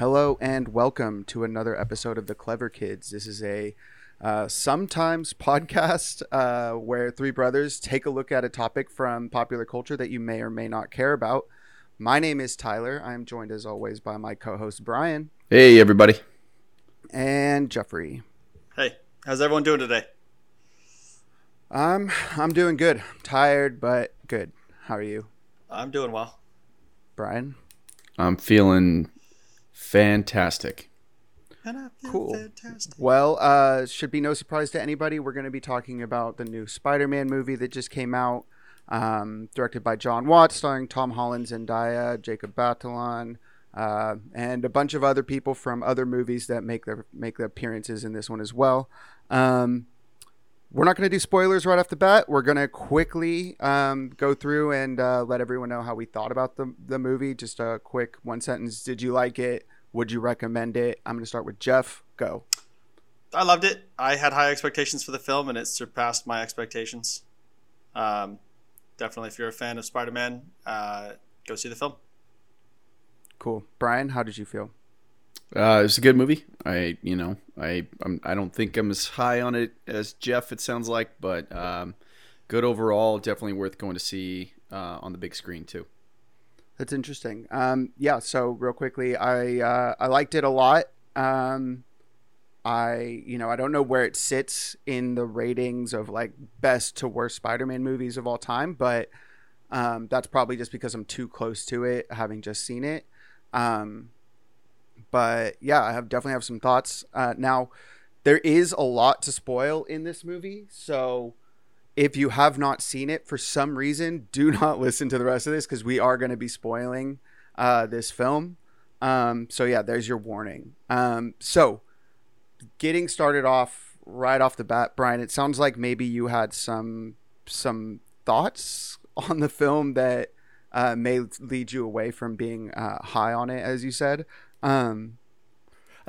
Hello and welcome to another episode of The Clever Kids. This is a uh, sometimes podcast uh, where three brothers take a look at a topic from popular culture that you may or may not care about. My name is Tyler. I am joined as always by my co host Brian Hey, everybody. and Jeffrey. Hey, how's everyone doing today? I'm I'm doing good. I'm tired, but good. How are you, I'm doing well. Brian? I'm feeling fantastic. And I feel Cool. fantastic. Well, uh, should be no surprise to anybody. We're going to be talking about the new Spider-Man movie that just came out, um, directed by Jon Watts, starring Tom Holland, Zendaya, Jacob Batalon, uh, and a bunch of other people from other movies that make their make their appearances in this one as well. Um, we're not going to do spoilers right off the bat. We're going to quickly um, go through and uh, let everyone know how we thought about the the movie. Just a quick one sentence. Did you like it? Would you recommend it? I'm going to start with Jeff. Go. I loved it. I had high expectations for the film, and it surpassed my expectations. Um, definitely, if you're a fan of Spider-Man, uh, go see the film. Cool. Brian, how did you feel? Uh, it's a good movie. I, you know, I, I'm, I don't think I'm as high on it as Jeff. It sounds like, but um, good overall. Definitely worth going to see uh, on the big screen too. That's interesting. Um, yeah. So real quickly, I uh, I liked it a lot. Um, I you know I don't know where it sits in the ratings of like best to worst Spider-Man movies of all time, but um, that's probably just because I'm too close to it, having just seen it. Um, but yeah, I have definitely have some thoughts. Uh, now, there is a lot to spoil in this movie, so if you have not seen it for some reason, do not listen to the rest of this because we are going to be spoiling uh, this film. Um, so yeah, there's your warning. Um, so getting started off right off the bat, Brian, it sounds like maybe you had some some thoughts on the film that uh, may lead you away from being uh, high on it, as you said. Um,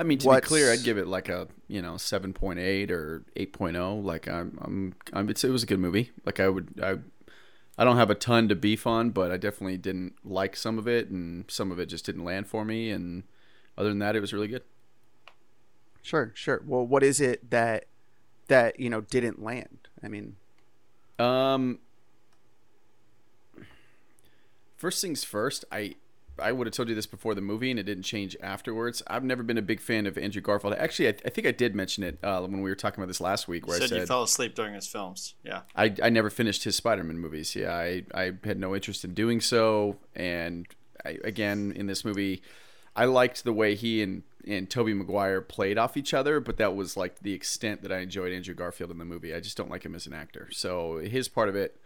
I mean, to What's- be clear, I'd give it like a you know 7.8 or 8.0. Like I'm, I'm, I'm it's, it was a good movie. Like I would, I, I don't have a ton to beef on, but I definitely didn't like some of it, and some of it just didn't land for me. And other than that, it was really good. sure, sure. Well, what is it that that you know didn't land? I mean, Um, first things first, I I would have told you this before the movie, and it didn't change afterwards. I've never been a big fan of Andrew Garfield. Actually, I, I think I did mention it uh, when we were talking about this last week, where said, I said you fell asleep during his films. Yeah. I, I never finished his Spider-Man movies. Yeah, I, I had no interest in doing so. And I, again, in this movie, I liked the way he and and Tobey Maguire played off each other, but that was like the extent that I enjoyed Andrew Garfield in the movie. I just don't like him as an actor. So his part of it,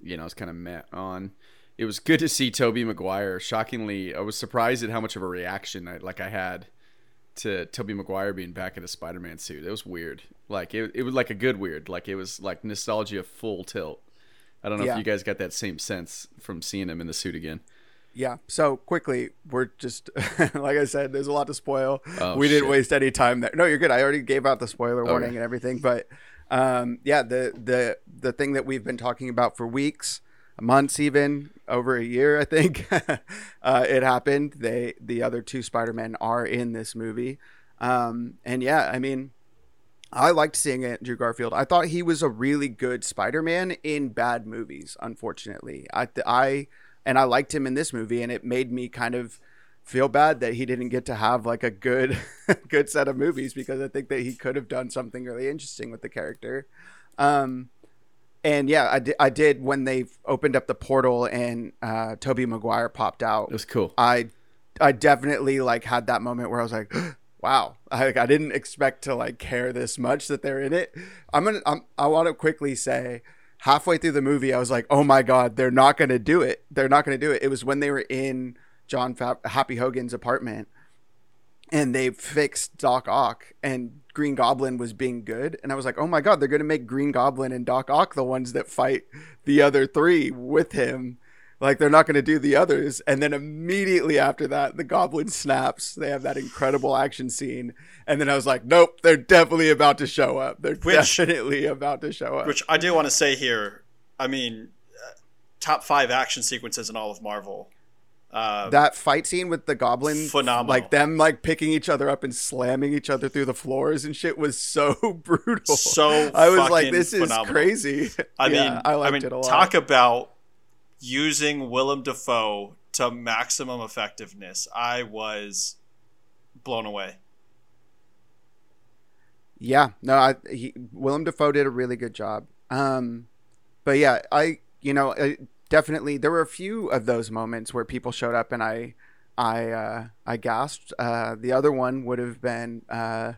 you know, is kind of met on. It was good to see Tobey Maguire. Shockingly, I was surprised at how much of a reaction I, like I had to Tobey Maguire being back in a Spider-Man suit. It was weird. Like it, it was like a good weird. Like it was like nostalgia full tilt. I don't know Yeah. if you guys got that same sense from seeing him in the suit again. Yeah. So quickly, we're just like I said, there's a lot to spoil. Oh, we didn't shit. waste any time there. No, you're good. I already gave out the spoiler warning Okay. and everything. But um, yeah, the the the thing that we've been talking about for weeks, months, even over a year, I think, uh, it happened. They the other two Spider Men are in this movie, um, and yeah, I mean. I liked seeing Andrew Garfield. I thought he was a really good Spider-Man in bad movies. Unfortunately, I, I and I liked him in this movie, and it made me kind of feel bad that he didn't get to have like a good, good set of movies because I think that he could have done something really interesting with the character. Um, and yeah, I did, I did when they opened up the portal and uh, Tobey Maguire popped out. It was cool. I I definitely like had that moment where I was like, wow, I, I didn't expect to like care this much that they're in it. I'm gonna I'm, I want to quickly say halfway through the movie I was like, oh my god, they're not gonna do it. They're not gonna do it. It was when they were in Jon Fa- Happy Hogan's apartment and they fixed Doc Ock and Green Goblin was being good and I was like, "Oh my god, they're going to make Green Goblin and Doc Ock the ones that fight the other 3 with him." Like they're not going to do the others. And then immediately after that, the goblin snaps. They have that incredible action scene. And then I was like, "Nope, they're definitely about to show up. They're Which- definitely about to show up." Which I do want to say here. I mean, uh, top five action sequences in all of Marvel. Uh, that fight scene with the goblin, Phenomenal. like them like picking each other up and slamming each other through the floors and shit, was so brutal. So I was like, this is phenomenal. crazy. I Yeah, mean, I liked mean, it a lot. talk about using Willem Dafoe to maximum effectiveness. I was blown away. Yeah, no, I he, Willem Dafoe did a really good job. Um, but yeah, I you know I, definitely there were a few of those moments where people showed up and I I uh, I gasped. Uh, the other one would have been uh,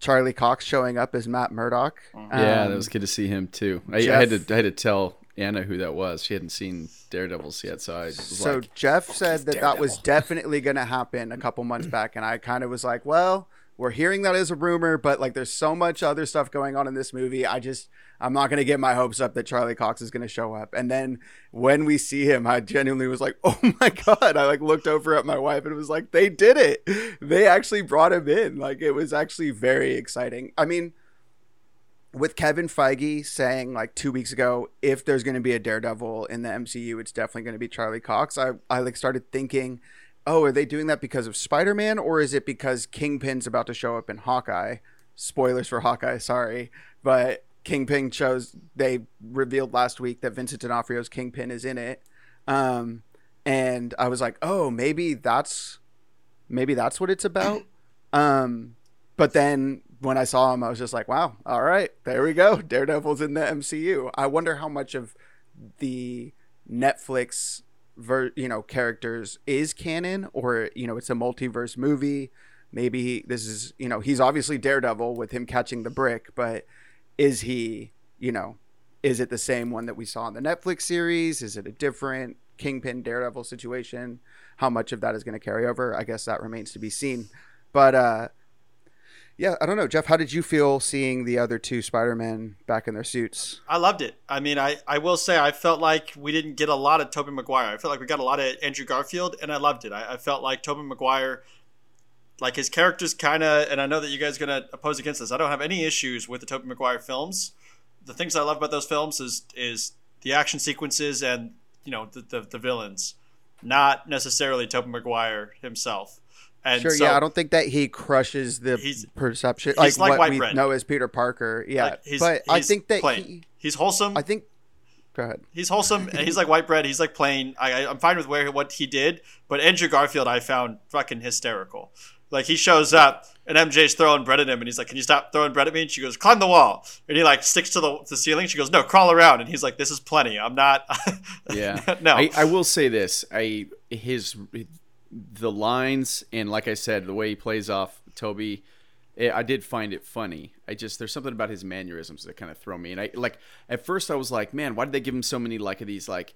Charlie Cox showing up as Matt Murdock. yeah, Um, that was good to see him too. I, I had to I had to tell Anna who that was. She hadn't seen Daredevils yet, so I So like, Jeff said that that was definitely going to happen a couple months back, and I kind of was like, well, we're hearing that as a rumor, but like, there's so much other stuff going on in this movie. I just, I'm not to get my hopes up that Charlie Cox is to show up. And then when we see him, I genuinely was like, oh my god! I like looked over at my wife and was like, they did it. They actually brought him in. Like, it was actually very exciting. I mean with Kevin Feige saying like two weeks ago, if there's to be a Daredevil in the MCU, it's definitely to be Charlie Cox. I, I like started thinking, oh, are they doing that because of Spider Man or is it because Kingpin's about to show up in Hawkeye? Spoilers for Hawkeye, sorry, but Kingpin shows they revealed last week that Vincent D'Onofrio's Kingpin is in it, um, and I was like, oh, maybe that's maybe that's what it's about. Um, but then when I saw him, I was just like, wow, all right, there we go. Daredevil's in the MCU. I wonder how much of the Netflix ver- you know, characters is canon or, you know, it's a multiverse movie. Maybe he, this is, you know, he's obviously Daredevil with him catching the brick, but is he, you know, is it the same one that we saw in the Netflix series? Is it a different Kingpin Daredevil situation? How much of that is going to carry over? I guess that remains to be seen. But uh yeah, I don't know, Jeff. How did you feel seeing the other two Spider-Men back in their suits? I loved it. I mean, I, I will say I felt like we didn't get a lot of Tobey Maguire. I felt like we got a lot of Andrew Garfield, and I loved it. I, I felt like Tobey Maguire, like his character's kind of, and I know that you guys are to oppose against this. I don't have any issues with the Tobey Maguire films. The things I love about those films is is the action sequences and you know the the, the villains, not necessarily Tobey Maguire himself. And sure, so, yeah, I don't think that he crushes the He's- perception he's like what white we bread. know as Peter Parker. Yeah, like, he's- but I think that plain. he, he's wholesome. I think. Go ahead. He's wholesome and he's like white bread. He's like plain. I, I, I'm fine with where what he did, but Andrew Garfield I found fucking hysterical. Like he shows up and MJ's throwing bread at him, and he's like, "Can you stop throwing bread at me?" And she goes, "Climb the wall." And he like sticks to the, the ceiling. She goes, "No, crawl around." And he's like, "This is plenty. I'm not." Yeah. no. I, I will say this. I his the lines and like I said, the way he plays off Tobey, eh, I did find it funny. I just there's something about his mannerisms that kind of throw me. And I like at first I was like, man, why did they give him so many like of these like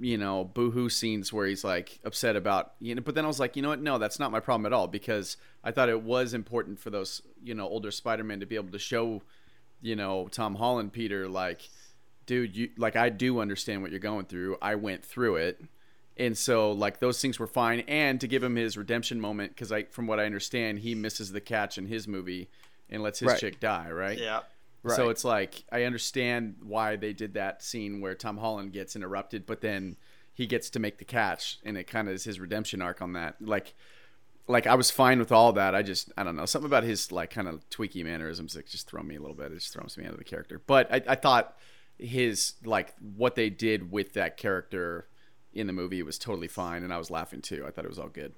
you know boohoo scenes where he's like upset about you know? But then I was like, you know what? No, that's not my problem at all because I thought it was important for those you know older Spider-Man to be able to show you know Tom Holland Peter like dude you like i do understand what you're going through i went through it and so like those things were fine and to give him his redemption moment because i from what i understand he misses the catch in his movie and lets his Right. chick die right yeah. so it's like i understand why they did that scene where tom holland gets interrupted but then he gets to make the catch and it kind of is his redemption arc on that like like I was fine with all that. I just I don't know something about his like kind of tweaky mannerisms that just throw me a little bit. It just throws me out of the character. But I, I thought his like what they did with that character in the movie It was totally fine, and I was laughing too. I thought it was all good.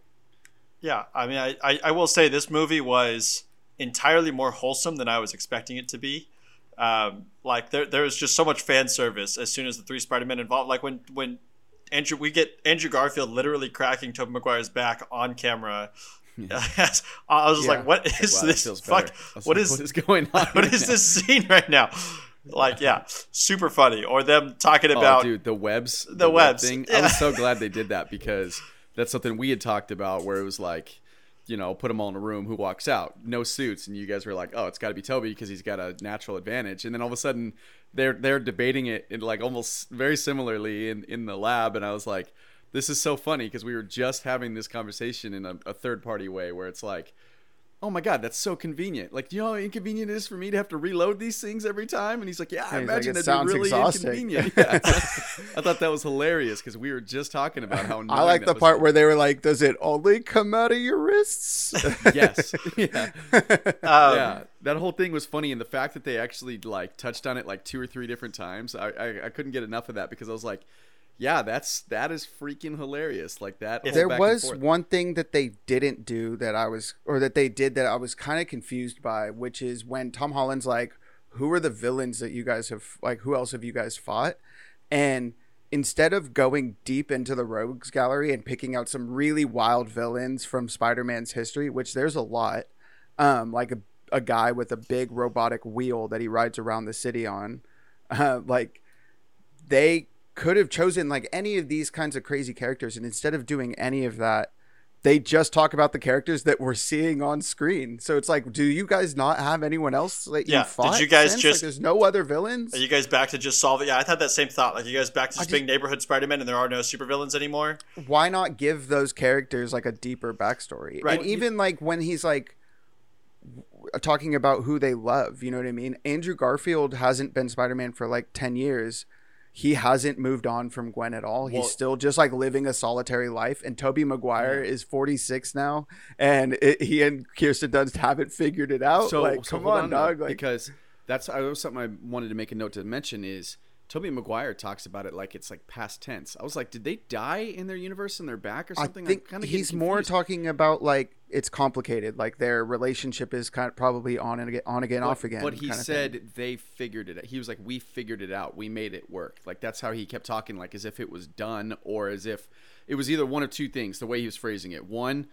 Yeah, I mean, I, I, I will say this movie was entirely more wholesome than I was expecting it to be. Um, like there, there was just so much fan service as soon as the three Spider-Men involved. Like when, when Andrew, we get Andrew Garfield literally cracking Tobey Maguire's back on camera. I was just Yeah. like, what is Wow, this? Fuck, better. I was what like, is, what is going on? what right is now? this scene right now? Like, yeah, super funny. Or them talking oh, about oh, dude, the webs, The web webs, thing. yeah. I was so glad they did that because that's something we had talked about where it was like, you know, put them all in a room. Who walks out? No suits, and you guys were like, oh, it's got to be Tobey because he's got a natural advantage. And then all of a sudden, they're they're debating it in like almost very similarly in in the lab, and I was like, this is so funny because we were just having this conversation in a, a third party way where it's like. "Oh my god, that's so convenient! Like, do you know how inconvenient it is for me to have to reload these things every time?" And he's like, "Yeah, I And he's like, imagine "It that'd sounds be really exhausting." inconvenient." Yeah. I thought that was hilarious because we were just talking about how. I annoying like that the was. part where they were like, "Does it only come out of your wrists?" yes, yeah. Um, yeah, that whole thing was funny, and the fact that they actually like touched on it like two or three different times, I I, I couldn't get enough of that because I was like, yeah, that's that is freaking hilarious. Like that. there was one thing that they didn't do that I was, or that they did that I was kind of confused by, which is when Tom Holland's like, "Who are the villains that you guys have? Like, who else have you guys fought?" And instead of going deep into the rogues gallery and picking out some really wild villains from Spider-Man's history, which there's a lot, um, like a a guy with a big robotic wheel that he rides around the city on, uh, like they could have chosen like any of these kinds of crazy characters and instead of doing any of that they just talk about the characters that we're seeing on screen so it's like do you guys not have anyone else that you Yeah, did fought you guys since? just- like, there's no other villains Are you guys back to just solve it? Yeah, I had that same thought. Like, you guys back to just just- being neighborhood Spider-Man and there are no supervillains anymore? why not give those characters like a deeper backstory Right. and even like when he's like talking about who they love you know what i mean andrew garfield hasn't been spider-man for like 10 years he hasn't moved on from gwen at all. He's Well- still just like living a solitary life and tobey maguire is 46 now and it, he and kirsten dunst haven't figured it out. So, like so come on, though, dog like because that's I was something I wanted to make a note to mention is Tobey Maguire talks about it like it's like past tense. I was like, did they die in their universe and they're back or something? I'm think he's more talking about like it's complicated. Like their relationship is kind of probably on and again, on again, But- off again. But he said they figured it. out. He was like, "We figured it out. We made it work." Like that's how he kept talking, like as if it was done, or as if it was either one of two things. The way he was phrasing it: one,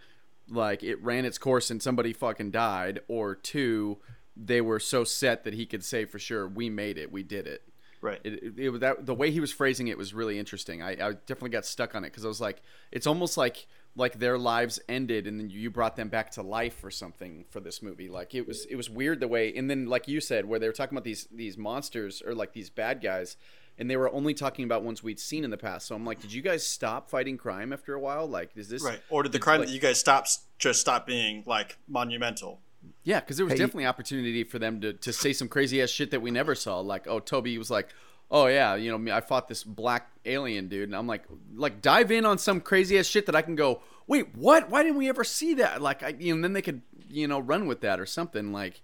like it ran its course and somebody fucking died, or two, they were so set that he could say for sure, "We made it. We did it." Right. It, it, it was that the way he was phrasing it was really interesting. I, I definitely got stuck on it because I was like, it's almost like like their lives ended and then you brought them back to life or something for this movie. Like it was it was weird the way and then like you said where they were talking about these these monsters or like these bad guys and they were only talking about ones we'd seen in the past. So I'm like, did you guys stop fighting crime after a while? Like, is this Right. Or did the crime like- that you guys stop just stop being like monumental? Yeah, because there was Hey, definitely opportunity for them to, to say some crazy ass shit that we never saw. Like, oh, Tobey was like, oh yeah, you know, me, I fought this black alien dude, and I'm like, like dive in on some crazy ass shit that I can go, wait, what? Why didn't we ever see that? Like, I, you know, and then they could, you know, run with that or something. Like,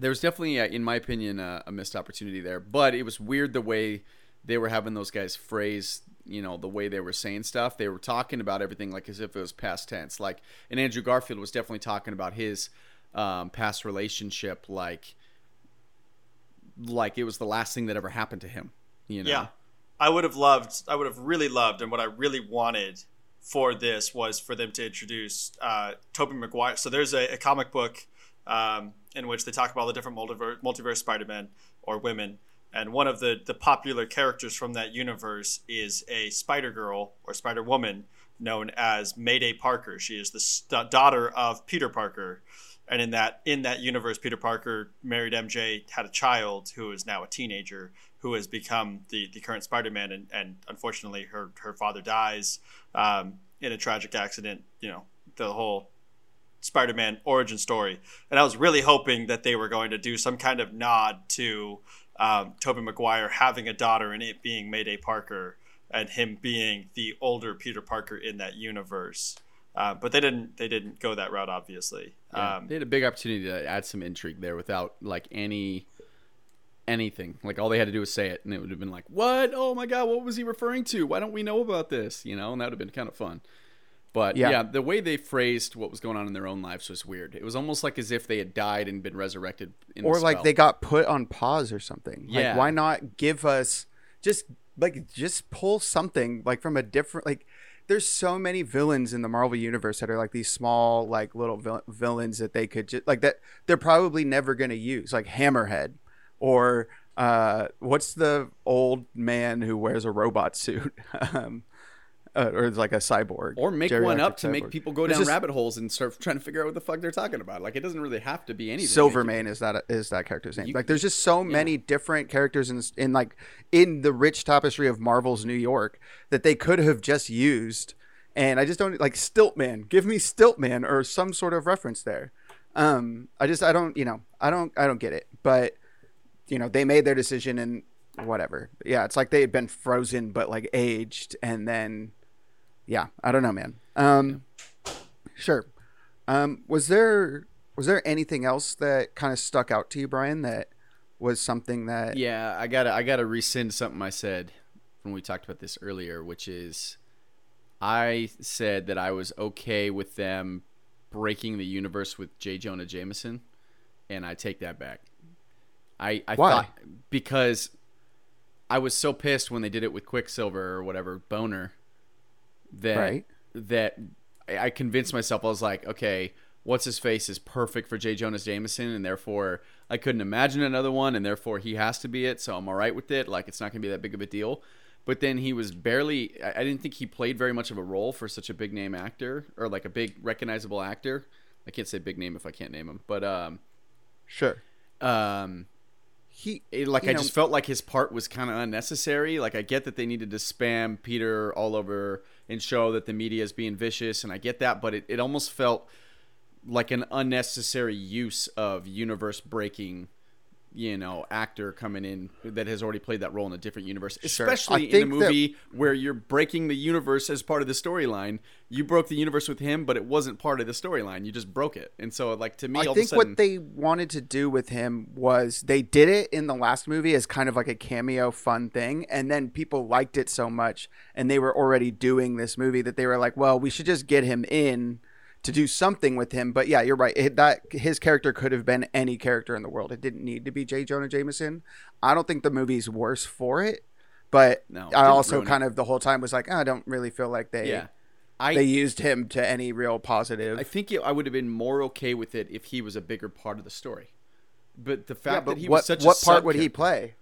there was definitely, uh, in my opinion, uh, a missed opportunity there. But it was weird the way they were having those guys phrase, you know, the way they were saying stuff. They were talking about everything like as if it was past tense. Like, and Andrew Garfield was definitely talking about his um, past relationship, like, like it was the last thing that ever happened to him. You know? Yeah. I would have loved, I would have really loved, and what I really wanted for this was for them to introduce uh, Tobey Maguire. So there's a, a comic book um, in which they talk about all the different multiverse, multiverse Spider-Men or women. And one of the, the popular characters from that universe is a Spider Girl or Spider Woman known as Mayday Parker. She is the st- daughter of Peter Parker. And in that in that universe, Peter Parker married MJ, had a child who is now a teenager, who has become the, the current Spider-Man, and, and unfortunately, her her father dies um, in a tragic accident. You know, the whole Spider-Man origin story, and I was really hoping that they were going to do some kind of nod to um, Tobey Maguire having a daughter and it being Mayday Parker, and him being the older Peter Parker in that universe. Uh, but they didn't. They didn't go that route, obviously. Yeah, Um, they had a big opportunity to add some intrigue there without like any anything. Like all they had to do was say it, and it would have been like, "What? Oh my god, what was he referring to? Why don't we know about this?" You know, and that would have been kind of fun. But yeah. Yeah. the way they phrased what was going on in their own lives was weird. It was almost like as if they had died and been resurrected. In the or like they got put on pause or something. Yeah. Like why not give us just like just pull something like from a different like there's so many villains in the Marvel universe that are like these small like little vil- villains that they could just like that they're probably never going to use like Hammerhead or uh what's the old man who wears a robot suit um uh, or like a cyborg or make one up to make people go down just- rabbit holes and start trying to figure out what the fuck they're talking about. Like it doesn't really have to be anything. Silvermane is that is that character's name? You- like, there's just so many different characters in in like in the rich tapestry of Marvel's New York that they could have just used, and I just don't like Stiltman. Give me Stiltman or some sort of reference there. Um, I just I don't you know I don't I don't get it. But you know they made their decision and whatever. Yeah, it's like they had been frozen but like aged, and then yeah, I don't know, man. Um, sure. Um, was there was there anything else that kind of stuck out to you, Brian? That was something that Yeah, I gotta I gotta rescind something I said when we talked about this earlier, which is I said that I was okay with them breaking the universe with J. Jonah Jameson, and I take that back. I I Why? thought because I was so pissed when they did it with Quicksilver or whatever Bohner that Right. that I convinced myself I was like, okay, what's his face is perfect for J. Jonah Jameson, and therefore I couldn't imagine another one, and therefore he has to be it. So I'm all right with it. Like it's not gonna be that big of a deal. But then he was barely. I didn't think he played very much of a role for such a big name actor or like a big recognizable actor. I can't say big name if I can't name him, but um, sure um, he like I know- just felt like his part was kind of unnecessary. Like I get that they needed to spam Peter all over and show that the media is being vicious, and I get that, but it, it almost felt like an unnecessary use of universe breaking, you know, actor coming in that has already played that role in a different universe, Sure. especially in a think that- movie where you're breaking the universe as part of the storyline. You broke the universe with him, but it wasn't part of the storyline. You just broke it, and so like to me, I all think sudden, what they wanted to do with him was they did it in the last movie as kind of like a cameo fun thing and then people liked it so much and they were already doing this movie that they were like well we should just get him in to do something with him but yeah you're right it, that his character could have been any character in the world it didn't need to be J Jonah Jameson I don't think the movie's worse for it but No, I also ruin it. kind of the whole time was like "Oh, I don't really feel like they yeah, I they used him to any real positive I think it, I would have been more okay with it if he was a bigger part of the story. But the fact yeah, that he what was such what a part would he play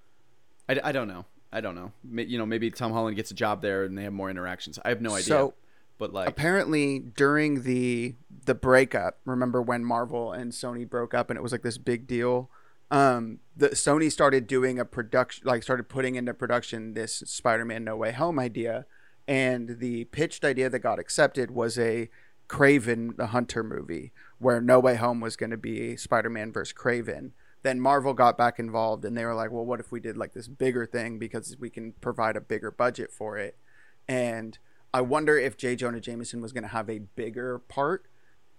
I, I don't know. I don't know. You know, maybe Tom Holland gets a job there and they have more interactions. I have no idea. So, but like, apparently during the the breakup remember when marvel and sony broke up and it was like this big deal? Um the sony started doing a production like started putting into production this spider-man no way home idea and the pitched idea that got accepted was a kraven the hunter movie where no way home was going to be spider-man versus kraven then marvel got back involved and they were like well what if we did like this bigger thing because we can provide a bigger budget for it? And I wonder if J. Jonah Jameson was going to have a bigger part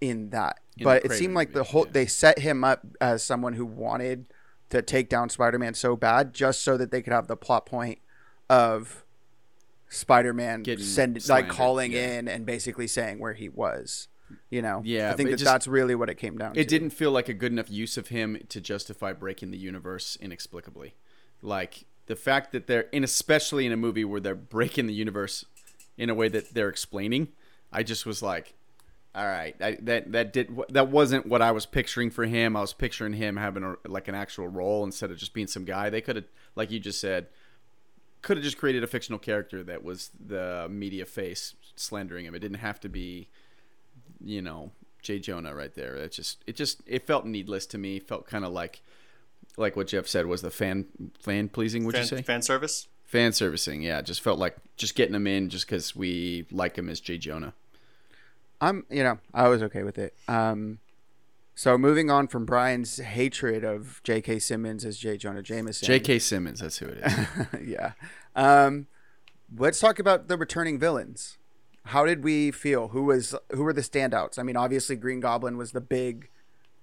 in that. In but it seemed like the whole yeah. they set him up as someone who wanted to take down Spider-Man so bad just so that they could have the plot point of Spider-Man Getting send like calling yeah. in and basically saying where he was. You know, Yeah, I think that just- that's really what it came down to. it didn't feel like a good enough use of him to justify breaking the universe inexplicably. Like the fact that they're, and especially in a movie where they're breaking the universe in a way that they're explaining, I just was like, all right, I, that that did that wasn't what I was picturing for him. I was picturing him having a, like an actual role instead of just being some guy. They could have, like you just said, could have just created a fictional character that was the media face slandering him. It didn't have to be, you know, Jay Jonah right there. It just it just it felt needless to me. Felt kind of like like what Jeff said was the fan fan pleasing. Would fan, you say fan service. Fan servicing? Yeah, just felt like just getting him in just because we like him as Jay Jonah. I'm, you know, I was okay with it. Um, so moving on from Brian's hatred of J.K. Simmons as J. Jonah Jameson. J.K. Simmons, that's who it is. yeah. Um, let's talk about the returning villains. How did we feel? Who was who were the standouts? I mean, obviously Green Goblin was the big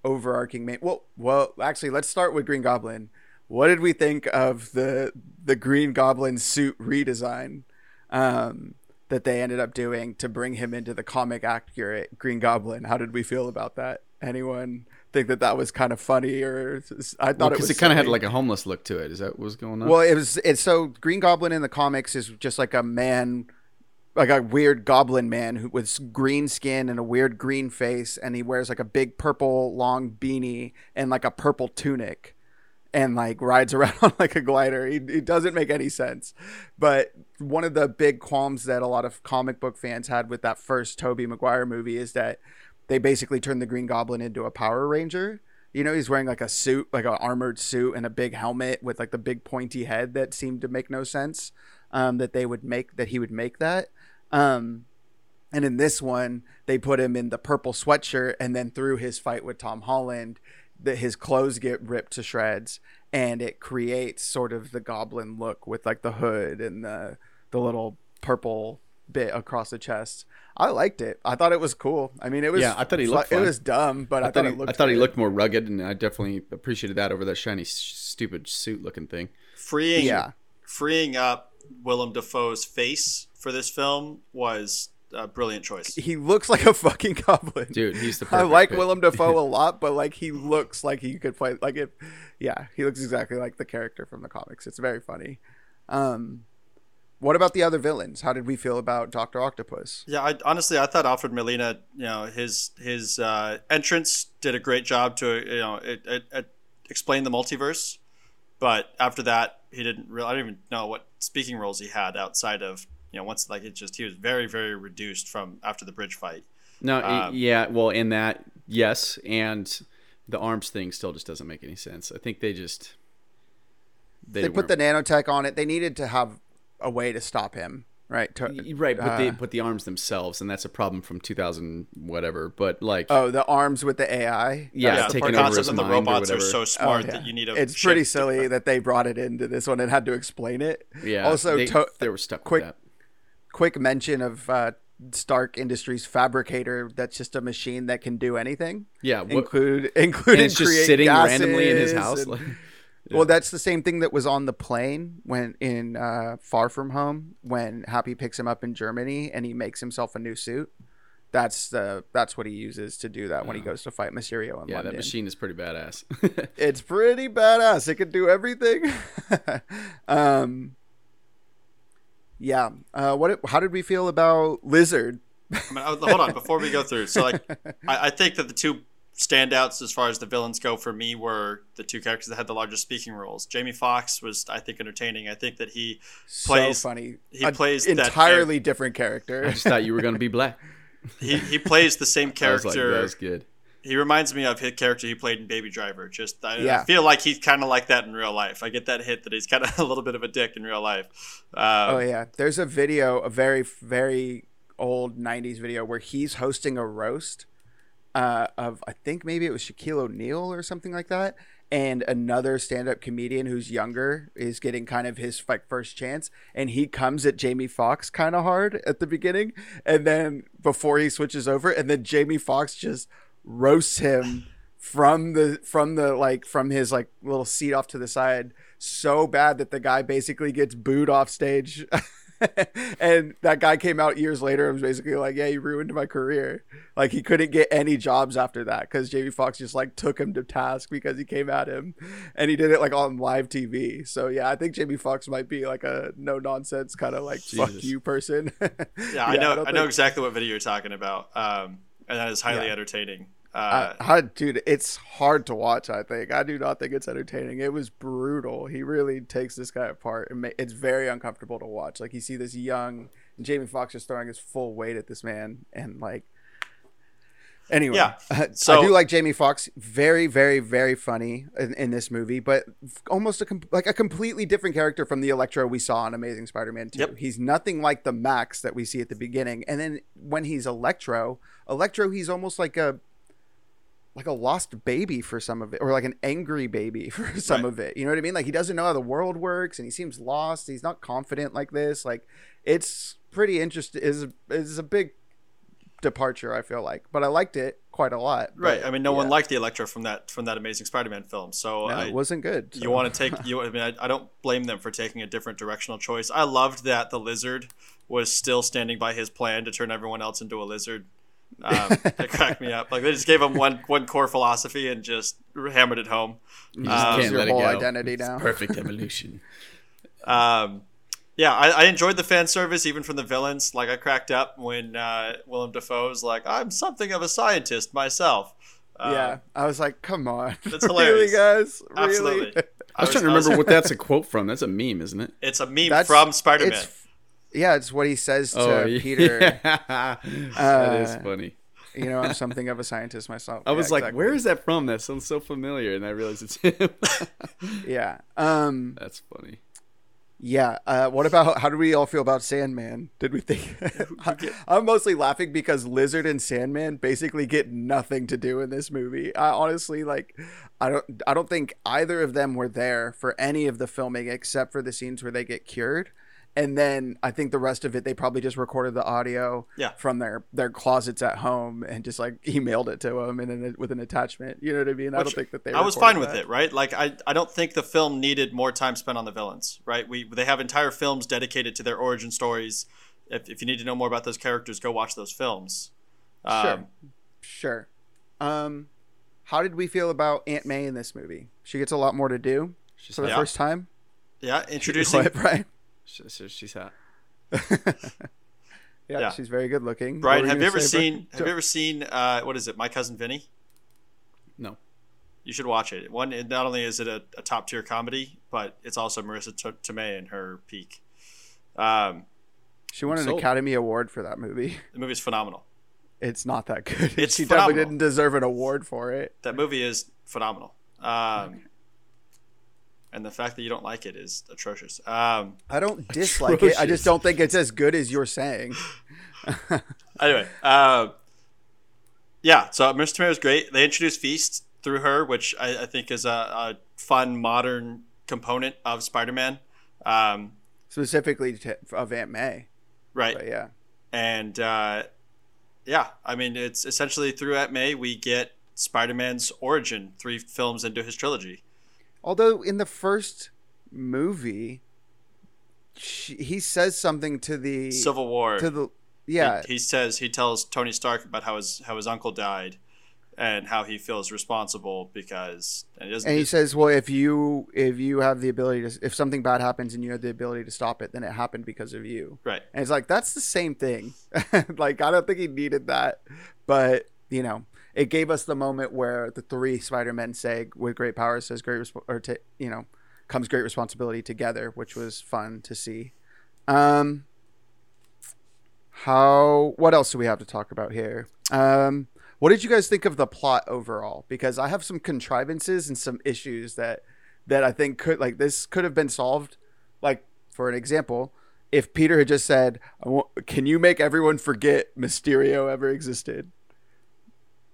overarching main. Well, well, actually, let's start with Green Goblin. What did we think of the the Green Goblin suit redesign um, that they ended up doing to bring him into the comic accurate Green Goblin? How did we feel about that? Anyone think that that was kind of funny or I thought it because was it, kind of had like a homeless look to it. Is that what was going on? Well, it was it's so Green Goblin in the comics is just like a man, like a weird goblin man who with green skin and a weird green face, and he wears like a big purple long beanie and like a purple tunic, and like rides around on like a glider. He, it doesn't make any sense, but one of the big qualms that a lot of comic book fans had with that first Tobey Maguire movie is that they basically turned the Green Goblin into a Power Ranger. You know, he's wearing like a suit, like an armored suit and a big helmet with like the big pointy head that seemed to make no sense. Um, that they would make that he would make that. Um, And in this one, they put him in the purple sweatshirt, and then through his fight with Tom Holland, that his clothes get ripped to shreds, and it creates sort of the goblin look with like the hood and the the little purple bit across the chest. I liked it. I thought it was cool. I mean, it was Yeah, I thought he looked It was dumb, but I, I thought thought, it he, looked. I thought he looked more rugged, and I definitely appreciated that over that shiny, s- stupid suit looking thing. freeing Yeah. freeing up Willem Dafoe's face for this film was a brilliant choice. He looks like a fucking goblin, Dude, he's the I like fit. Willem Dafoe a lot, but like he looks like he could play like if, Yeah, he looks exactly like the character from the comics. It's very funny. Um, what about the other villains? How did we feel about Doctor Octopus? Yeah, I, honestly, I thought Alfred Molina, you know, his his uh, entrance did a great job to you know it, it, it explain the multiverse, but after that, he didn't really. I don't even know what speaking roles he had outside of you know once like it just he was very very reduced from after the bridge fight. No, Um, yeah, well, in that, yes, and the arms thing still just doesn't make any sense. I think they just They, put the nanotech on it. They needed to have a way to stop him, right? To, right, but they uh, put the arms themselves, and that's a problem from 2000 whatever. But like, oh, the arms with the AI. Yeah, yeah, it's the taking part over his that the mind or robots are whatever. so Oh, smart yeah. that you need a. It's ship pretty to- silly that they brought it into this one and had to explain it. yeah, Also, they, to- they were stuck quick- with that. Quick mention of uh, Stark Industries fabricator. That's just a machine that can do anything. Yeah, what, include including it's just sitting randomly in his house. and- like- Well, that's the same thing that was on the plane when in uh, Far From Home when Happy picks him up in Germany and he makes himself a new suit. That's the that's what he uses to do that when he goes to fight Mysterio in yeah, London. that machine is pretty badass. It's pretty badass. It can do everything. um, yeah. Uh, what? How did we feel about Lizard? I mean, uh, hold on before we go through. So like, I, I think that the two standouts as far as the villains go for me were the two characters that had the largest speaking roles. Jamie Foxx was, I think, entertaining. I think that he plays- so funny. he A plays that entirely different I just thought you were gonna be black. he, he plays the same I was like, character. that was good. He reminds me of his character he played in Baby Driver. Just I, Yeah. I feel like he's kind of like that in real life. I get that hit that he's kind of a little bit of a dick in real life. Um, Oh yeah, there's a video, a very very old '90s video where he's hosting a roast uh, of I think maybe it was Shaquille O'Neal or something like that, and another stand-up comedian who's younger is getting kind of his like first chance, and he comes at Jamie Foxx kind of hard at the beginning, and then before he switches over, and then Jamie Foxx just roasts him from the from the like from his like little seat off to the side so bad that the guy basically gets booed off stage and that guy came out years later and was basically like yeah you ruined my career like he couldn't get any jobs after that because jamie Foxx just like took him to task because he came at him and he did it like on live tv so yeah i think jamie Foxx might be like a no nonsense kind of like fuck you person yeah, I know. I, don't know think- exactly what video you're talking about, um, and that is highly Yeah. entertaining. Uh, Uh, I, dude, it's hard to watch. I think I do not think it's entertaining. It was brutal. He really takes this guy apart, and ma- it's very uncomfortable to watch. Like you see this young Jamie Foxx just throwing his full weight at this man, and like, anyway, Yeah, I do like Jamie Foxx. Very, very, very funny in, in this movie, but almost a com- like a completely different character from the Electro we saw in Amazing Spider-Man Two. Yep. He's nothing like the Max that we see at the beginning, and then when he's Electro, Electro, he's almost like a like a lost baby for some of it or like an angry baby for some Right. of it you know what i mean like he doesn't know how the world works and he seems lost he's not confident like this like it's pretty interesting is is a big departure i feel like but i liked it quite a lot right. I mean, no one liked the Electro from that from that Amazing Spider-Man film. So no, I, it wasn't good you want to take you. I mean, I, I don't blame them for taking a different directional choice. I loved that the lizard was still standing by his plan to turn everyone else into a lizard. Um, it cracked me up. Like they just gave him one one core philosophy and just hammered it home. You just Um, can't your let it whole go. identity It's now. Perfect evolution. Um, yeah, I, I enjoyed the fan service even from the villains. Like I cracked up when uh, Willem Dafoe's like, "I'm something of a scientist myself." Uh, yeah i was like come on That's really hilarious. guys really absolutely. I was trying to remember what that's a quote from. That's a meme, isn't it? It's a meme That's- from Spider-Man. it's yeah it's what he says to Oh, yeah. peter that is Uh, funny. you know i'm something of a scientist myself I was Yeah, like, exactly. where is that from? That sounds so familiar, and I realized it's him. yeah um That's funny. Yeah. Uh, what about how do we all feel about Sandman? Did we think? I'm mostly laughing because Lizard and Sandman basically get nothing to do in this movie. I honestly like. I don't. I don't think either of them were there for any of the filming except for the scenes where they get cured. And then I think the rest of it, they probably just recorded the audio Yeah. from their, their closets at home and just like emailed it to them and then with an attachment. You know what I mean? I don't think that they. I was fine with that. it, right? Like I, I don't think the film needed more time spent on the villains, right? We they have entire films dedicated to their origin stories. If, if you need to know more about those characters, go watch those films. Sure. Um, Sure. Um, how did we feel about Aunt May in this movie? She gets a lot more to do She's for the Yeah. first time. yeah, introducing What, Brian? She's, she's hot. Yeah, Yeah. she's very good looking. What Brian. Have you ever say, Brian? seen Have you ever seen uh, what is it? My cousin Vinny. No. You should watch it. One, it- not only is it a, a top tier comedy, but it's also Marisa T- Tomei in her peak. Um, She won an sold. Academy Award for that movie. the movie's phenomenal. It's not that good. It's she phenomenal. definitely didn't deserve an award for it. That movie is phenomenal. Um, and the fact that you don't like it is atrocious. Um, I don't dislike it. I just don't think it's as good as you're saying. anyway, uh, yeah. So Marisa Tomei was great. They introduced Feast through her, which I, I think is a, a fun modern component of Spider-Man. Um, Specifically to, of Aunt May. right. But yeah. and uh, yeah, I mean, it's essentially through Aunt May we get Spider-Man's origin three films into his trilogy. Although in the first movie, she, he says something to the Civil War. to the yeah he, he says he tells Tony Stark about how his how his uncle died, and how he feels responsible because and he and he says well if you if you have the ability to if something bad happens and you have the ability to stop it then it happened because of you right. and it's like that's the same thing like i don't think he needed that but you know it gave us the moment where the three spider-men say with great power says great resp- or ta you know comes great responsibility together which was fun to see. Um how what else do we have to talk about here? Um what did you guys think of the plot overall? Because i have some contrivances and some issues that that i think could like this could have been solved. Like for an example if peter had just said can you make everyone forget mysterio ever existed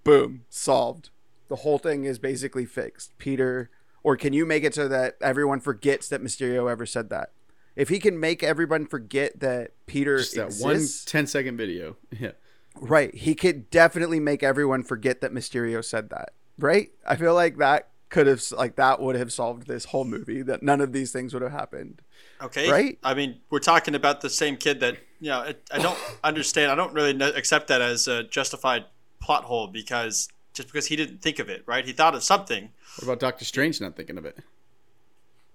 boom solved the whole thing is basically fixed peter or can you make it so that everyone forgets that mysterio ever said that if he can make everyone forget that peter Just that exists, one 10 second video. Yeah. Right. He could definitely make everyone forget that Mysterio said that. Right? I feel like that could have like that would have solved this whole movie that none of these things would have happened. Okay. Right? I mean, we're talking about the same kid that you know. It, I don't understand. I don't really kn- accept that as a justified plot hole because just because he didn't think of it, right? He thought of something. What about Doctor Strange not thinking of it?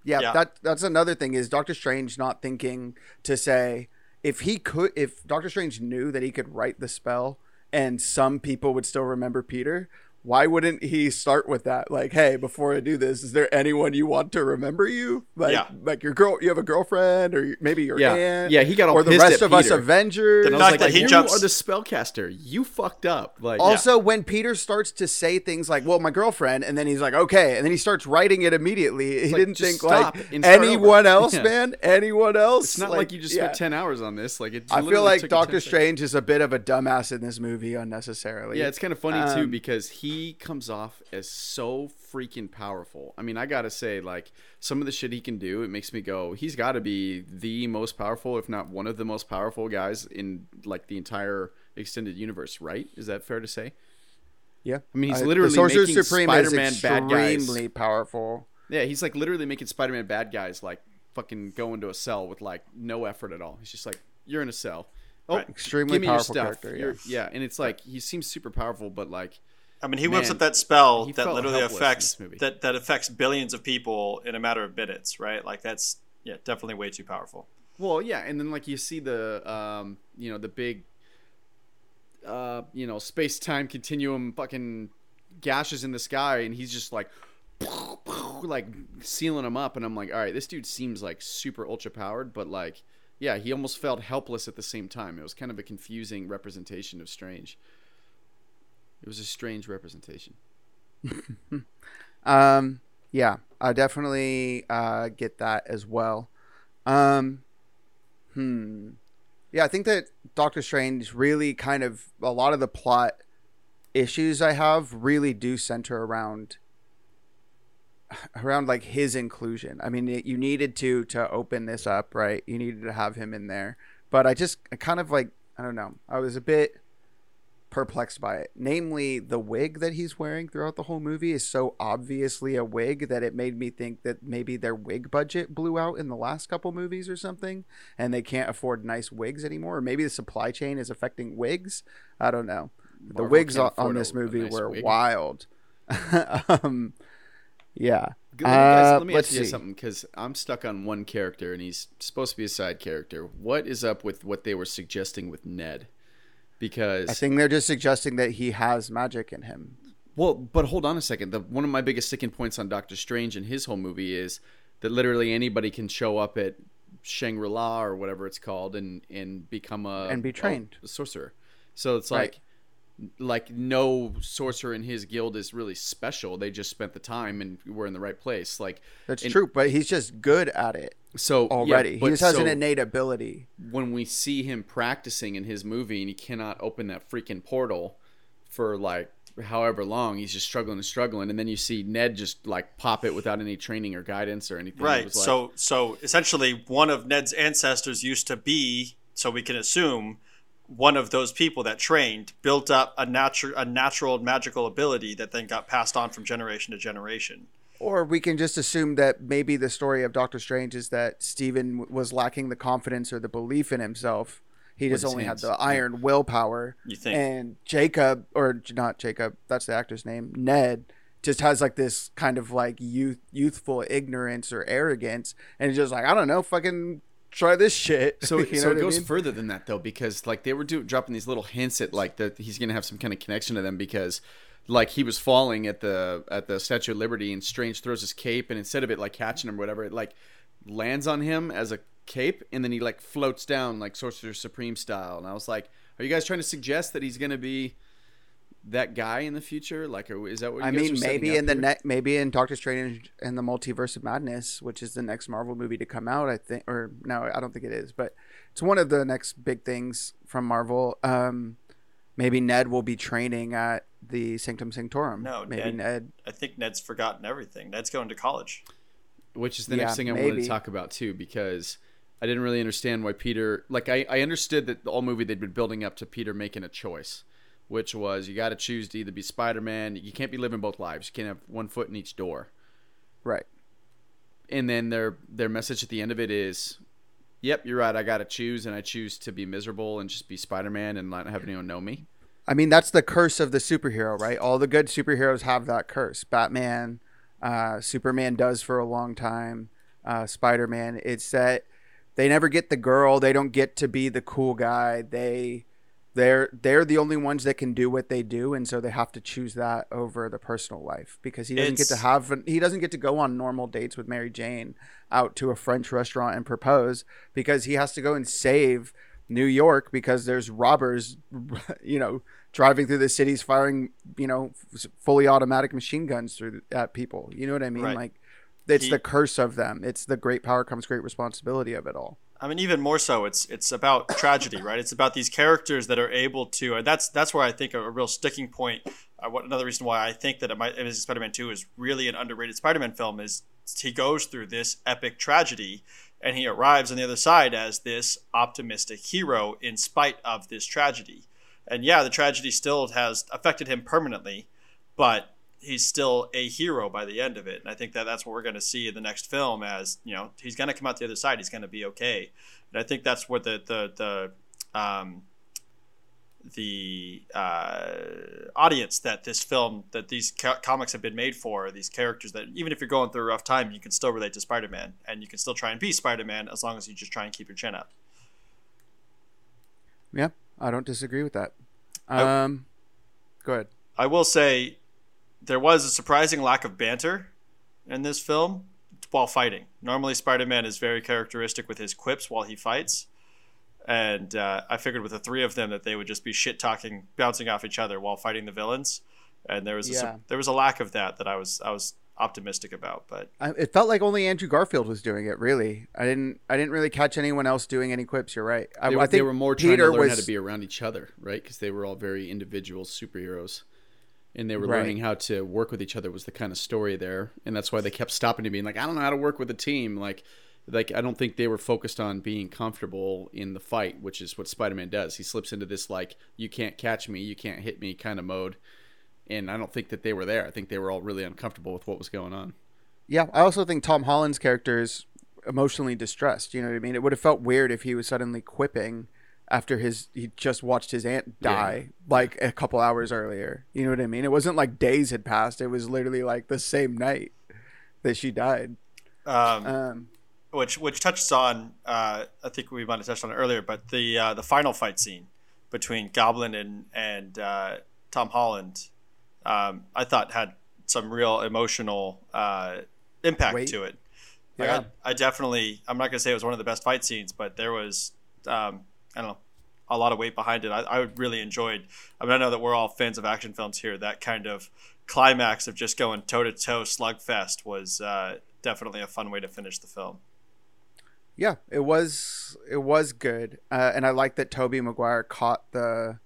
Yeah, Yeah. that that's another thing is Doctor Strange not thinking to say if he could if Doctor Strange knew that he could write the spell and some people would still remember Peter, why wouldn't he start with that? Like, hey, before I do this, is there anyone you want to remember you? Like, Yeah. like your girl, you have a girlfriend, or maybe your Yeah. aunt, Yeah, he got all or the rest at of us Avengers. The And I was fact like, that he you jumps- are the spellcaster. You fucked up. Like, Also, when Peter starts to say things like, "Well, my girlfriend," and then he's like, "Okay," and then he starts writing it immediately. He like, didn't think like anyone over. else, Yeah. man. Anyone else? it's not like, you just yeah. spent 10 hours on this. Like, it I feel like took you 10 Doctor seconds. Strange is a bit of a dumbass in this movie unnecessarily. Yeah, it's kind of funny too Um, because he comes off as so freaking powerful. I mean, I gotta say, like some of the shit he can do, it makes me go, he's got to be the most powerful, if not one of the most powerful guys in like the entire extended universe. Right? Is that fair to say? yeah. I mean, he's Uh, literally Sorcerer making Supreme Spider-Man is bad guys. extremely powerful. Yeah, he's like literally making Spider-Man bad guys like fucking go into a cell with like no effort at all. He's just like, you're in a cell. Oh, Right. Extremely give me your powerful character. Yeah. yeah, and it's like he seems super powerful, but like I mean, he whips up that spell that literally affects that that affects billions of people in a matter of minutes, right? Like that's yeah, definitely way too powerful. Well, yeah, and then like you see the um, you know, the big uh, you know, space time continuum fucking gashes in the sky and he's just like like sealing them up and I'm like, all right, this dude seems like super ultra powered, but like yeah, he almost felt helpless at the same time. It was kind of a confusing representation of Strange. It was a strange representation. Um, yeah, I definitely uh, get that as well. Um, hmm. Yeah, I think that Doctor Strange really kind of a lot of the plot issues I have really do center around around like his inclusion. I mean, you needed to to open this up, right? You needed to have him in there, but I just I kind of like I don't know. I was a bit perplexed by it. Namely, the wig that he's wearing throughout the whole movie is so obviously a wig that it made me think that maybe their wig budget blew out in the last couple movies or something, and they can't afford nice wigs anymore. Or maybe the supply chain is affecting wigs. I don't know. the wigs on, on this movie nice were wig. wild. um, yeah. Good- guys, Uh, let me let's ask you see. something because I'm stuck on one character and he's supposed to be a side character. What is up with what they were suggesting with Ned? Because I think they're just suggesting that he has magic in him. Well, but hold on a second. The one of my biggest sticking points on Doctor Strange and his whole movie is that literally anybody can show up at Shangri La or whatever it's called and and become a And be trained. a sorcerer. So it's Right. Like like no sorcerer in his guild is really special. They just spent the time and were in the right place. Like That's and- true, but he's just good at it So already. but he just has an innate ability. when we see him practicing in his movie and he cannot open that freaking portal for like however long he's just struggling and struggling and then you see ned just like pop it without any training or guidance or anything Right. was like- so so essentially one of Ned's ancestors used to be, so we can assume, one of those people that trained built up a natural a natural magical ability that then got passed on from generation to generation. Or we can just assume that maybe the story of Doctor Strange is that Stephen w- was lacking the confidence or the belief in himself. He just only hands, had the yeah. iron willpower. You think. And Jacob, or not Jacob, that's the actor's name, Ned, just has like this kind of like youth, youthful ignorance or arrogance. And he's just like, I don't know, fucking try this shit. so, You so it I goes mean? further than that though because like they were do, dropping these little hints at like that he's gonna have some kind of connection to them because like he was falling at the at the statue of liberty and strange throws his cape and instead of it like catching him or whatever it like lands on him as a cape and then he like floats down like sorcerer supreme style and i was like are you guys trying to suggest that he's gonna be that guy in the future like is that what you I guys mean, are setting maybe up in the here? next, maybe in Doctor Strange and the Multiverse of Madness, which is the next Marvel movie to come out. I think, or no, I don't think it is, but it's one of the next big things from Marvel. Um, maybe Ned will be training at the Sanctum Sanctorum. No, maybe Ned- Ned. I think Ned's forgotten everything. Ned's going to college. which is the Yeah, next thing I wanted to talk about too, because I didn't really understand why Peter. Like, I, I understood that the whole movie they'd been building up to Peter making a choice, which was you got to choose to either be Spider Man. You can't be living both lives. You can't have one foot in each door. Right. And then their their message at the end of it is, "Yep, you're right. I got to choose, and I choose to be miserable and just be Spider Man and not have anyone know me." I mean, that's the curse of the superhero, right? All the good superheroes have that curse. Batman, uh, Superman does for a long time. Uh, Spider Man. It's that they never get the girl. They don't get to be the cool guy. They they're they're the only ones that can do what they do, and so they have to choose that over the personal life because he doesn't get to have he doesn't get to go on normal dates with Mary Jane out to a French restaurant and propose because he has to go and save New York because there's robbers, you know, driving through the cities firing, you know, fully automatic machine guns through at people. You know what I mean? Right. Like it's He- the curse of them. It's the great power comes great responsibility of it all. I mean, even more so, it's it's about tragedy, right? It's about these characters that are able to, that's that's where I think a, a real sticking point. Uh, what another reason why I think that it might, Amazing Spider-Man Two is really an underrated Spider-Man film is he goes through this epic tragedy, and he arrives on the other side as this optimistic hero in spite of this tragedy. And yeah, the tragedy still has affected him permanently, but he's still a hero by the end of it. And I think that that's what we're going to see in the next film as, you know, he's going to come out the other side. He's going to be okay. And I think that's what the, the, the, um, the uh, audience that this film, that these co- comics have been made for, these characters that even if you're going through a rough time, you can still relate to Spider-Man and you can still try and be Spider-Man as long as you just try and keep your chin up. Yeah, I don't disagree with that. I- Um, go ahead. I will say there was a surprising lack of banter in this film while fighting. Normally, Spider Man is very characteristic with his quips while he fights. And uh, I figured with the three of them that they would just be shit talking, bouncing off each other while fighting the villains. And there was a, Yeah. there was a lack of that that I was I was optimistic about. But I, it felt like only Andrew Garfield was doing it. Really, I didn't. I didn't really catch anyone else doing any quips. You're right. I, They were, I think they were more trying Peter to learn was. how to be around each other, right? Because they were all very individual superheroes, and they were Right. learning how to work with each other. Was the kind of story there, and that's why they kept stopping to being like, "I don't know how to work with a team." Like, like I don't think they were focused on being comfortable in the fight, which is what Spider-Man does. He slips into this like, "You can't catch me, you can't hit me" kind of mode, and I don't think that they were there. I think they were all really uncomfortable with what was going on. Yeah, I also think Tom Holland's character is emotionally distressed. You know what I mean? It would have felt weird if he was suddenly quipping after his he just watched his aunt die like a couple hours earlier. You know what I mean? It wasn't like days had passed. It was literally like the same night that she died. um, Um, which which touches on uh, I think we might have touched on it earlier, but the uh, the final fight scene between Goblin and and uh, Tom Holland, um, I thought had some real emotional uh, impact Weight. to it. Like, Yeah. I, I definitely I'm not gonna say it was one of the best fight scenes, but there was um, I don't know a lot of weight behind it. I, I really enjoyed. I mean, I know that we're all fans of action films here. That kind of climax of just going toe to toe slugfest was uh, definitely a fun way to finish the film. yeah, it was it was good, uh, and I like that Tobey Maguire caught the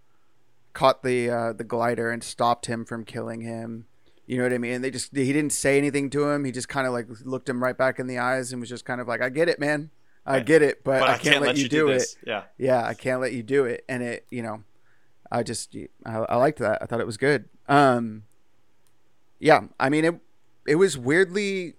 caught the uh, the glider and stopped him from killing him. You know what I mean? And they just he didn't say anything to him. He just kind of like looked him right back in the eyes and was just kind of like, "I get it, man. I get it, but, but I, can't, let, you do, it. Yeah. Yeah, I can't let you do it." And it, you know, I just I, I liked that. I thought it was good. Um, yeah, I mean it. It was weirdly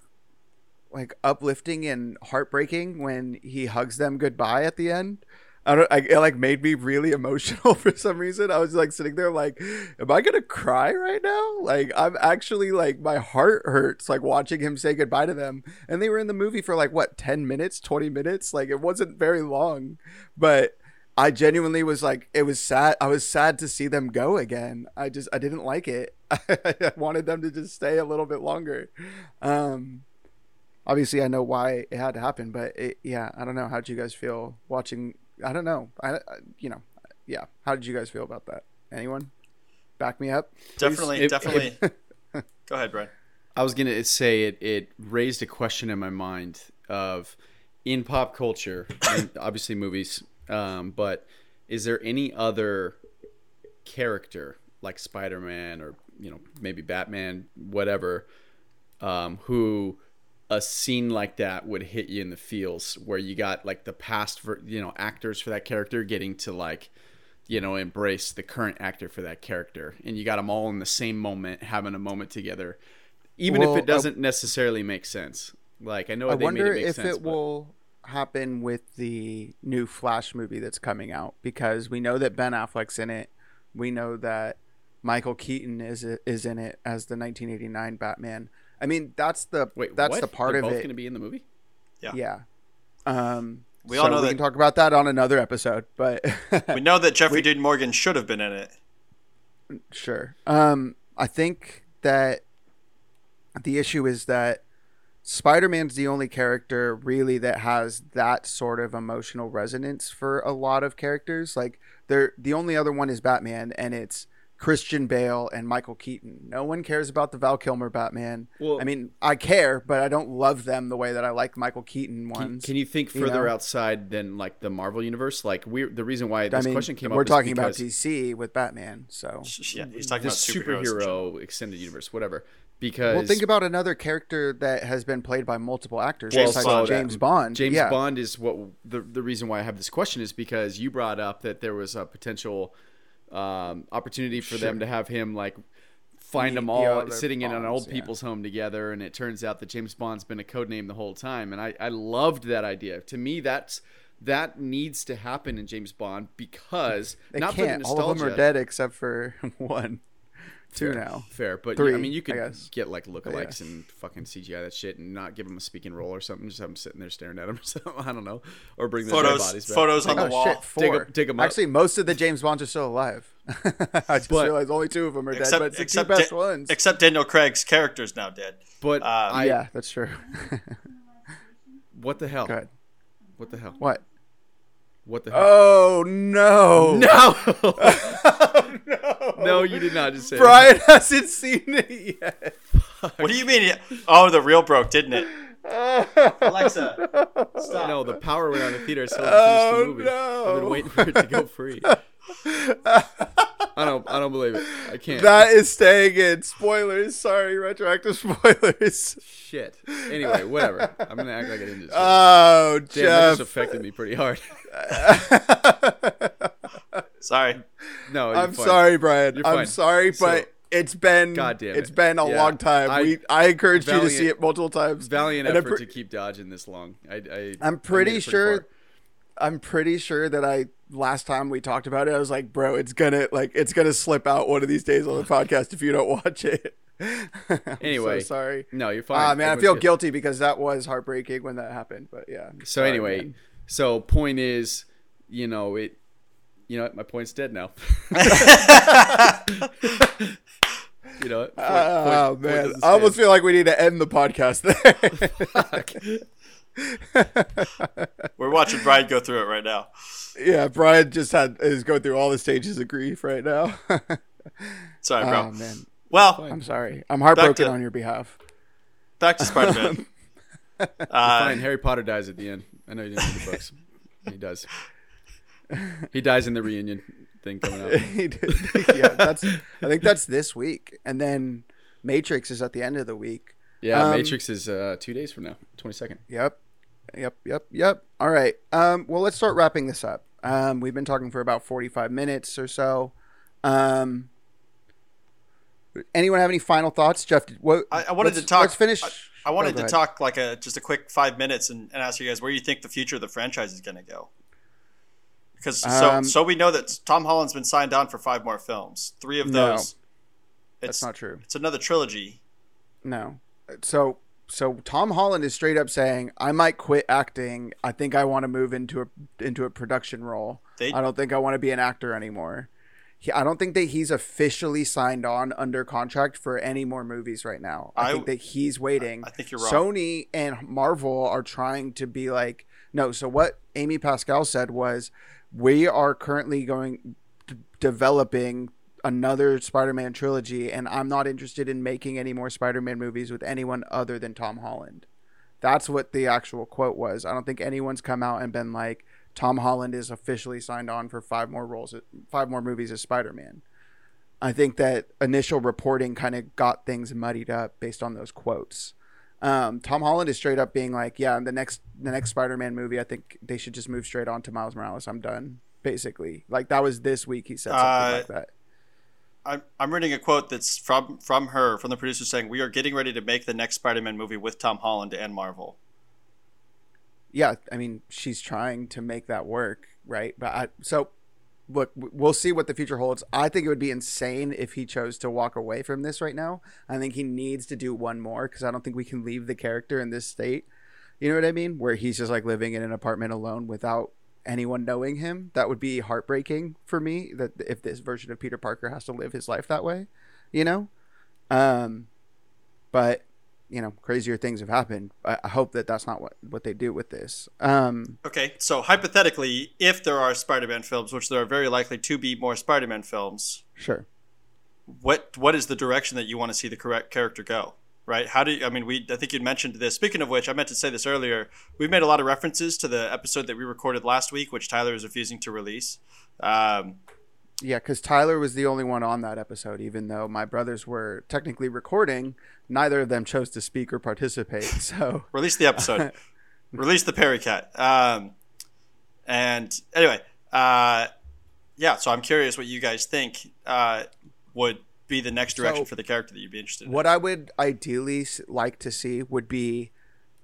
like uplifting and heartbreaking when he hugs them goodbye at the end. I don't. I, it like made me really emotional for some reason. I was like sitting there like, am I gonna cry right now? Like I'm actually like my heart hurts like watching him say goodbye to them. And they were in the movie for like what ten minutes, twenty minutes. Like it wasn't very long, but I genuinely was like, it was sad. I was sad to see them go again. I just I didn't like it. I wanted them to just stay a little bit longer. Um, obviously I know why it had to happen, but it, yeah, I don't know. How'd you guys feel watching? I don't know. I, I you know, yeah. How did you guys feel about that? Anyone? Back me up. please? Definitely, It- definitely. Go ahead, Brian. I was gonna say it. It raised a question in my mind of in pop culture, and obviously movies, um, but is there any other character like Spider-Man or you know maybe Batman, whatever, um, who a scene like that would hit you in the feels where you got like the past ver- you know actors for that character getting to like you know embrace the current actor for that character and you got them all in the same moment having a moment together even Well, if it doesn't necessarily make sense like i know I they wonder it if sense it but- will happen with the new Flash movie that's coming out because we know that Ben Affleck's in it. We know that Michael Keaton is is in it as the 1989 Batman. I mean, that's the wait that's what? the part They're of both it. going to be in the movie Yeah. Yeah. Um, We all so know we that- can talk about that on another episode, but We know that Jeffrey Dean Morgan should have been in it. Sure. Um, I think that the issue is that Spider-Man's the only character really that has that sort of emotional resonance for a lot of characters. Like they're the only other one is Batman, and it's Christian Bale and Michael Keaton. No one cares about the Val Kilmer Batman. Well- I mean, I care, but I don't love them the way that I like Michael Keaton ones. can you think you further know? outside than like the marvel universe like we the reason why this I mean, question came up, we're up is talking about DC with Batman, so Yeah, he's talking the about superheroes. in general. superhero extended universe whatever because Well, think about another character that has been played by multiple actors James besides Bond. James Bond. James yeah. Bond is what the the reason why I have this question is because you brought up that there was a potential um, opportunity for them to have him like find The- them all other sitting in an old yeah. people's home together, and it turns out that James Bond's been a code name the whole time, and I I loved that idea. To me, that's that needs to happen in James Bond because They not for the can't. All nostalgia. of them are dead except for one, two now. Fair, but Three, I mean, you I could guess. get like lookalikes and fucking CGI that shit, and not give them a speaking role or something. Just have them sitting there staring at them or something. I don't know, or bring the dead Photos, bodies back. photos on the Oh wall. shit, Dig 'em- four. dig 'em up. Actually, most of the James Bonds are still alive. I just But- realized only two of them are dead, Except, but it's the except, two best Da- ones. except Daniel Craig's character is now dead. But Um, I, yeah, that's true. what the hell? Go ahead. What the hell? What? What the hell? Oh no! no! No. No, you did not just say. Brian hasn't seen it yet. What do you mean? Oh, the reel broke, didn't it? Alexa, stop. No, the power went on the theater. So Oh, finished the oh, movie. no. I've been waiting for it to go free. I don't. I don't believe it. I can't. That is staying in. Spoilers. Sorry, retroactive spoilers. Shit. Anyway, whatever. I'm gonna act like I didn't just. Oh, Damn, that Jeff. just affected me pretty hard. Sorry. No, you're I'm fine. sorry, Brian. You're I'm fine. sorry, So- but it's been God damn it's it. been a Yeah. long time. I- we I encouraged you to see it multiple times. Valiant And effort pre- to keep dodging this long. I, I I'm I pretty sure. far. I'm pretty sure that I last time we talked about it, I was like, bro, it's gonna like it's gonna slip out one of these days on the podcast if you don't watch it. I'm Anyway, so sorry. No, you're fine. Ah man, I feel good. guilty because that was heartbreaking when that happened. But yeah. So Sorry, anyway, man. so point is, you know it. You know what? My point's dead now. you know what? Point- Oh point- point man, doesn't I almost feel like we need to end the podcast there. We're watching Brian go through it right now. yeah, Brian just had is going through all the stages of grief right now. Sorry, bro. oh man, well, I'm sorry. I'm heartbroken to- on your behalf. back to Spider Man. uh, Fine. Harry Potter dies at the end. I know you didn't read the books. he does. He dies in the reunion thing coming up. Yeah, that's. I think that's this week, and then Matrix is at the end of the week. Yeah, Um, Matrix is uh, two days from now, twenty second. Yep, yep, yep, yep. All right. Um. Well, let's start wrapping this up. Um. We've been talking for about forty-five minutes or so. Um. Anyone have any final thoughts, Jeff? What I, I wanted to talk. Let's finish. I, I wanted Oh, to ahead. talk like a just a quick five minutes and, and ask you guys where you think the future of the franchise is going to go. Because so Um, so we know that Tom Holland's been signed on for five more films. Three of No. those. That's It's not true. It's another trilogy. No. So so Tom Holland is straight up saying, "I might quit acting. I think I want to move into a into a production role. They I don't think I want to be an actor anymore." He, I don't think that he's officially signed on under contract for any more movies right now. I, I- think that he's waiting. I think you're wrong. Sony and Marvel are trying to be like, no. So what Amy Pascal said was, we are currently going d- developing another Spider-Man trilogy, and I'm not interested in making any more Spider-Man movies with anyone other than Tom Holland. That's what the actual quote was. I don't think anyone's come out and been like, Tom Holland is officially signed on for five more roles, five more movies as Spider-Man. I think that initial reporting kind of got things muddied up based on those quotes. Um, Tom Holland is straight up being like, "Yeah, the next the next Spider-Man movie, I think they should just move straight on to Miles Morales. I'm done." Basically, like that was this week. He said something Uh, like that. I'm, I'm reading a quote that's from from her from the producer saying we are getting ready to make the next Spider-Man movie with Tom Holland and Marvel. Yeah, I mean, she's trying to make that work, right? But I, so, look, we'll see what the future holds. I think it would be insane if he chose to walk away from this right now. I think he needs to do one more because I don't think we can leave the character in this state. You know what I mean? Where he's just like living in an apartment alone without anyone knowing him. That would be heartbreaking for me. That if this version of Peter Parker has to live his life that way, you know. Um, but you know, crazier things have happened. I, I hope that that's not what what they do with this. Um, Okay, so hypothetically, if there are Spider-Man films, which there are very likely to be more Spider-Man films, sure. what what is the direction that you want to see the correct character go? Right? How do you, I mean? We I think you mentioned this. Speaking of which, I meant to say this earlier. We've made a lot of references to the episode that we recorded last week, which Tyler is refusing to release. Um, Yeah, because Tyler was the only one on that episode, even though my brothers were technically recording. Neither of them chose to speak or participate. So release the episode. release the Perry Cat. Um, and anyway, uh, yeah. So I'm curious what you guys think uh, would be the next direction So- for the character that you'd be interested in. what I would ideally like to see would be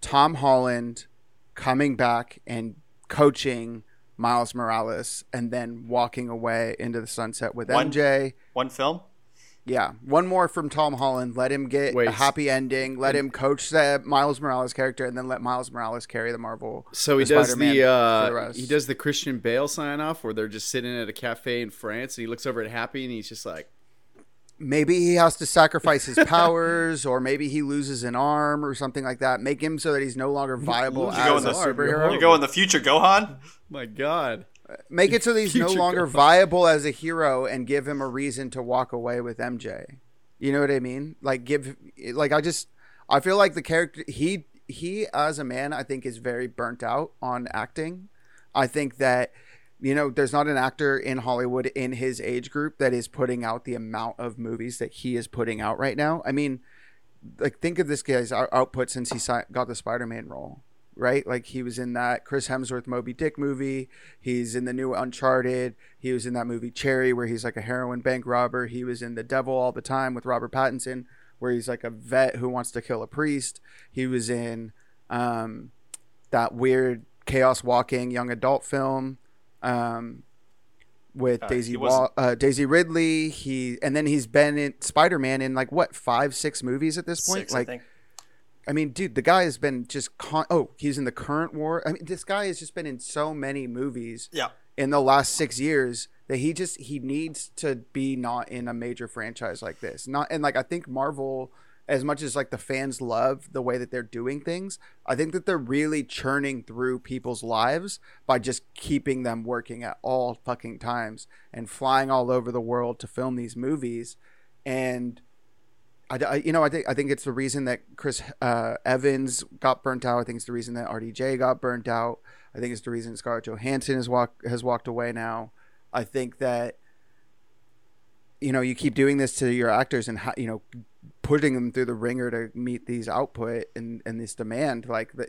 Tom Holland coming back and coaching Miles Morales, and then walking away into the sunset with One- MJ. One film. Yeah, one more from Tom Holland. Let him get Wait. a happy ending. Let him coach the Miles Morales character, and then let Miles Morales carry the Marvel. So he does Spider-Man the uh, the he does the Christian Bale sign off where they're just sitting at a cafe in France and he looks over at Happy and he's just like, maybe he has to sacrifice his powers, or maybe he loses an arm or something like that. Make him so that he's no longer viable loses as go a in the- superhero. You go in the future, Gohan. "My God, Make it so that he's no longer viable as a hero and give him a reason to walk away with MJ. You know what I mean? Like give like I just I feel like the character he he as a man I think is very burnt out on acting. I think that you know there's not an actor in Hollywood in his age group that is putting out the amount of movies that he is putting out right now. I mean, like think of this guy's output since he got the Spider-Man role, right? Like he was in that Chris Hemsworth Moby Dick movie. He's in the new Uncharted. He was in that movie Cherry where he's like a heroin bank robber. He was in The Devil All the Time with Robert Pattinson where he's like a vet who wants to kill a priest. He was in um, that weird Chaos Walking young adult film. Um, with Uh, Daisy Wa- uh, Daisy Ridley, he and then he's been in Spider Man in like what five six movies at this point. Six, like think. I mean, dude, the guy has been just con- oh, he's in the current war. I mean, this guy has just been in so many movies Yeah. in the last six years that he just he needs to be not in a major franchise like this. Not and like I think Marvel, as much as like the fans love the way that they're doing things, I think that they're really churning through people's lives by just keeping them working at all fucking times and flying all over the world to film these movies, and. I, I- you know, I think I think it's the reason that Chris uh, Evans got burnt out. I think it's the reason that RDJ got burnt out. I think it's the reason Scarlett Johansson has walked has walked away now. I think that you know you keep doing this to your actors and you know putting them through the ringer to meet these output and and this demand like that.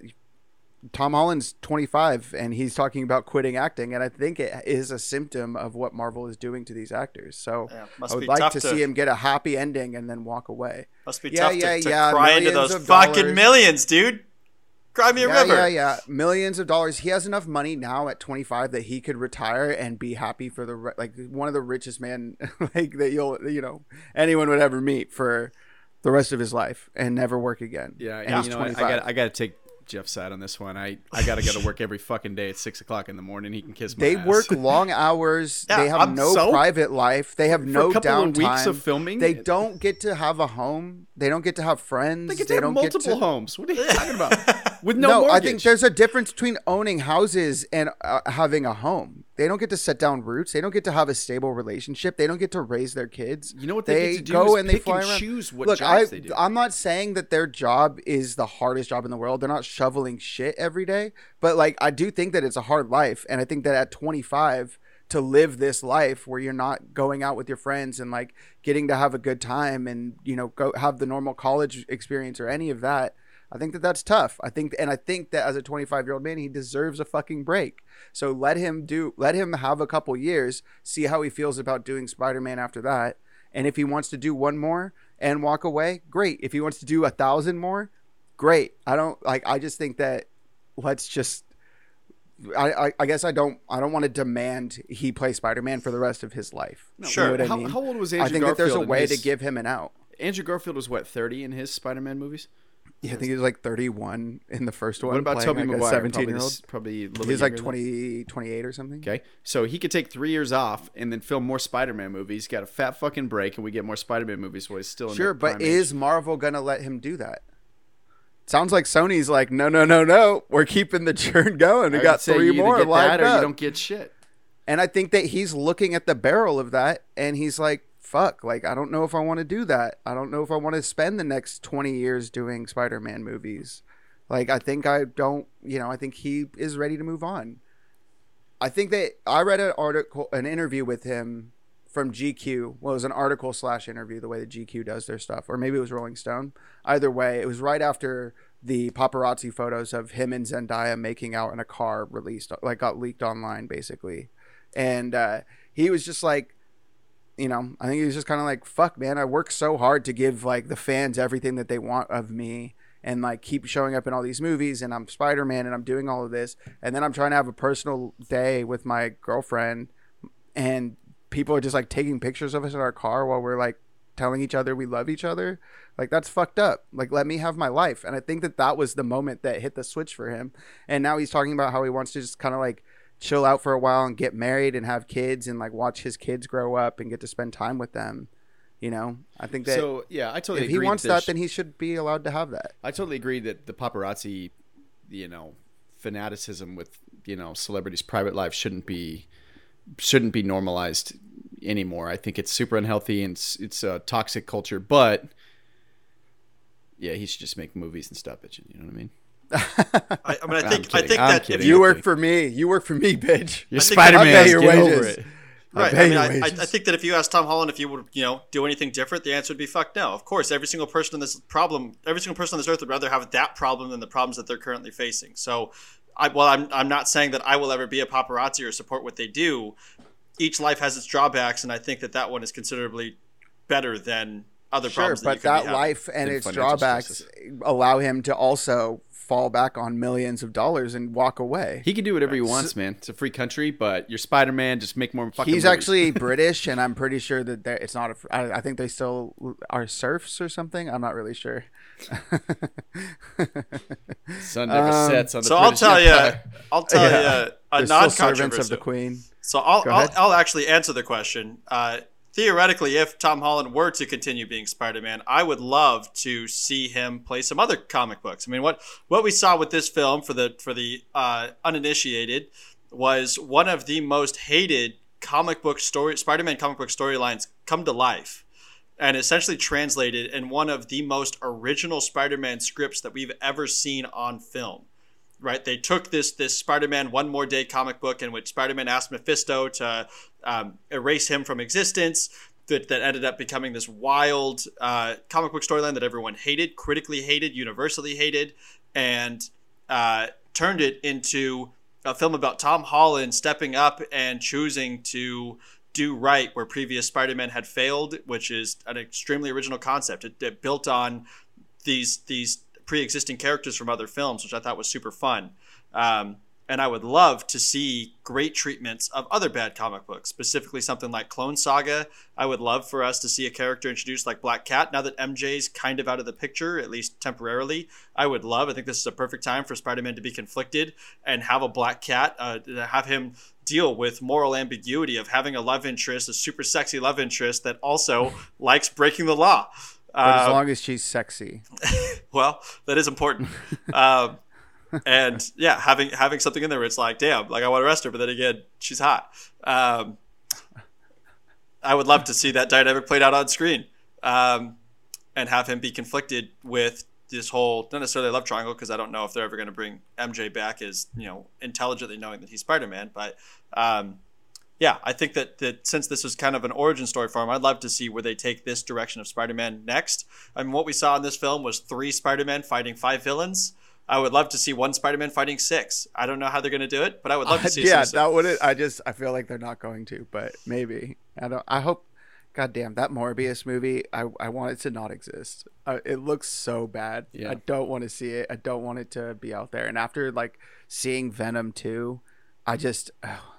Tom Holland's 25 and he's talking about quitting acting, and I think it is a symptom of what Marvel is doing to these actors. So Yeah, I would like to, to- see him get a happy ending and then walk away. Must be Yeah, tough yeah, to, to yeah, cry into millions those of fucking dollars. millions, dude. Cry me a yeah, river. yeah, yeah. Millions of dollars. He has enough money now at 25 that he could retire and be happy for the like one of the richest men like that you'll you know anyone would ever meet for the rest of his life and never work again. Yeah, and yeah. he's You know, what? I 25. got I got to take Jeff's side on this one. I I got to go to work every fucking day at six o'clock in the morning. He can kiss my They ass. work long hours. Yeah, they have I'm no so- private life. They have no downtime. of weeks of filming. They don't get to have a home. They don't get to have friends. They get to have don't multiple to, homes. What are you talking about? With no, No, mortgage. I think there's a difference between owning houses and uh, having a home. They don't get to set down roots. They don't get to have a stable relationship. They don't get to raise their kids. You know what they get to do go and they fly and around. choose what Look, jobs I, they do. I'm not saying that their job is the hardest job in the world. They're not shoveling shit every day, but like I do think that it's a hard life, and I think that at 25 to live this life where you're not going out with your friends and like getting to have a good time and you know go have the normal college experience or any of that I think that that's tough. I think, and I think that as a 25 year old man, he deserves a fucking break. So let him do, let him have a couple years, see how he feels about doing Spider Man after that. And if he wants to do one more and walk away, great. If he wants to do a thousand more, great. I don't like. I just think that let's just. I, I, I guess I don't I don't want to demand he play Spider Man for the rest of his life. You know Sure. what I how, mean? how old was Andrew? Garfield? I think that there's a way to give him an out. Andrew Garfield was what thirty in his Spider-Man movies. Yeah, I think he was like 31 in the first one. What about Tobey like, Maguire? 17 Probably, year old. this- probably a little He like younger 20, 28 or something. Okay, so he could take three years off and then film more Spider-Man movies. Got a fat fucking break, and we get more Spider-Man movies while he's still in Sure, but prime age. is Marvel gonna let him do that? Sounds like Sony's like, no, no, no, no. We're keeping the churn going. We got three more get that or up. you don't get shit. And I think that he's looking at the barrel of that, and he's like, "Fuck! Like, I don't know if I want to do that. I don't know if I want to spend the next twenty years doing Spider-Man movies. Like, I think I don't. You know, I think he is ready to move on. I think that I read an article, an interview with him from GQ. Well, it was an article slash interview, the way that GQ does their stuff, or maybe it was Rolling Stone. Either way, it was right after the paparazzi photos of him and Zendaya making out in a car released, like got leaked online, basically. And uh, he was just like, you know, I think he was just kind of like, fuck, man, I work so hard to give like the fans everything that they want of me and like keep showing up in all these movies and I'm Spider-Man and I'm doing all of this and then I'm trying to have a personal day with my girlfriend and people are just like taking pictures of us in our car while we're like telling each other we love each other. Like that's fucked up. Like let me have my life. And i think that that was the moment that hit the switch for him. And now he's talking about how he wants to just kind of like chill out for a while and get married and have kids and like watch his kids grow up and get to spend time with them you know i think that So yeah, I totally if he wants that sh- then he should be allowed to have that I totally agree that the paparazzi, you know, fanaticism with you know celebrities' private lives shouldn't be shouldn't be normalized anymore. I think it's super unhealthy and it's, it's a toxic culture. But yeah, he should just make movies and stop bitching. You know what I mean? I, I mean, I think I think I'm that if kidding. You you work for me. You work for me, bitch. You're I Spider Man. your wages. it. Right. pay I mean, I, I, think that if you asked Tom Holland if he would, you know, do anything different, the answer would be fuck no. Of course, every single person in this problem, every single person on this earth would rather have that problem than the problems that they're currently facing. So, I, well, I'm, I'm not saying that I will ever be a paparazzi or support what they do. Each life has its drawbacks, and I think that that one is considerably better than other Sure, problems. but that, you could that be life And its drawbacks allow him to also fall back on millions of dollars and walk away. He can do whatever he wants, man. It's a free country, but you're Spider Man. Just make more fucking. He's movies. actually British, and I'm pretty sure that it's not. A, I, I think they still are serfs or something. I'm not really sure. sun never Um, sets on the. So I'll British tell you, I'll tell Yeah. you a non-servants of the queen. So I'll, I'll. I'll actually answer the question. Uh, theoretically, if Tom Holland were to continue being Spider-Man, I would love to see him play some other comic books. I mean, what what we saw with this film for the for the uh, uninitiated was one of the most hated comic book story Spider-Man comic book storylines come to life. And essentially translated in one of the most original Spider-Man scripts that we've ever seen on film right? They took this this Spider-Man One More Day comic book in which Spider-Man asked Mephisto to um, erase him from existence. That, that ended up becoming this wild uh, comic book storyline that everyone hated, critically hated, universally hated, and uh, turned it into a film about Tom Holland stepping up and choosing to do right where previous Spider-Man had failed, which is an extremely original concept. It, it built on these these pre-existing characters from other films, which I thought was super fun. Um, and I would love to see great treatments of other bad comic books, specifically something like Clone Saga. I would love for us to see a character introduced like Black Cat. Now that MJ's kind of out of the picture, at least temporarily, I would love. I think this is a perfect time for Spider-Man to be conflicted and have a Black Cat, uh, have him deal with moral ambiguity of having a love interest, a super sexy love interest that also likes breaking the law. But as Uh, long as she's sexy, well, that is important. um, and yeah, having having something in there where it's like, damn, like I want to arrest her, but then again, she's hot. Um, I would love to see that dynamic played out on screen, um, and have him be conflicted with this whole not necessarily love triangle because I don't know if they're ever going to bring MJ back as you know intelligently knowing that he's Spider Man, but. Um, yeah, I think that, that since this was kind of an origin story for him, I'd love to see where they take this direction of Spider Man next. I mean, what we saw in this film was three Spider Men fighting five villains. I would love to see one Spider Man fighting six. I don't know how they're going to do it, but I would love to see yeah, that would. I just I feel like they're not going to, but maybe. I don't. I hope. God damn that Morbius movie! I I want it to not exist. Uh, it looks so bad. Yeah. I don't want to see it. I don't want it to be out there. And after like seeing Venom two, I just. oh,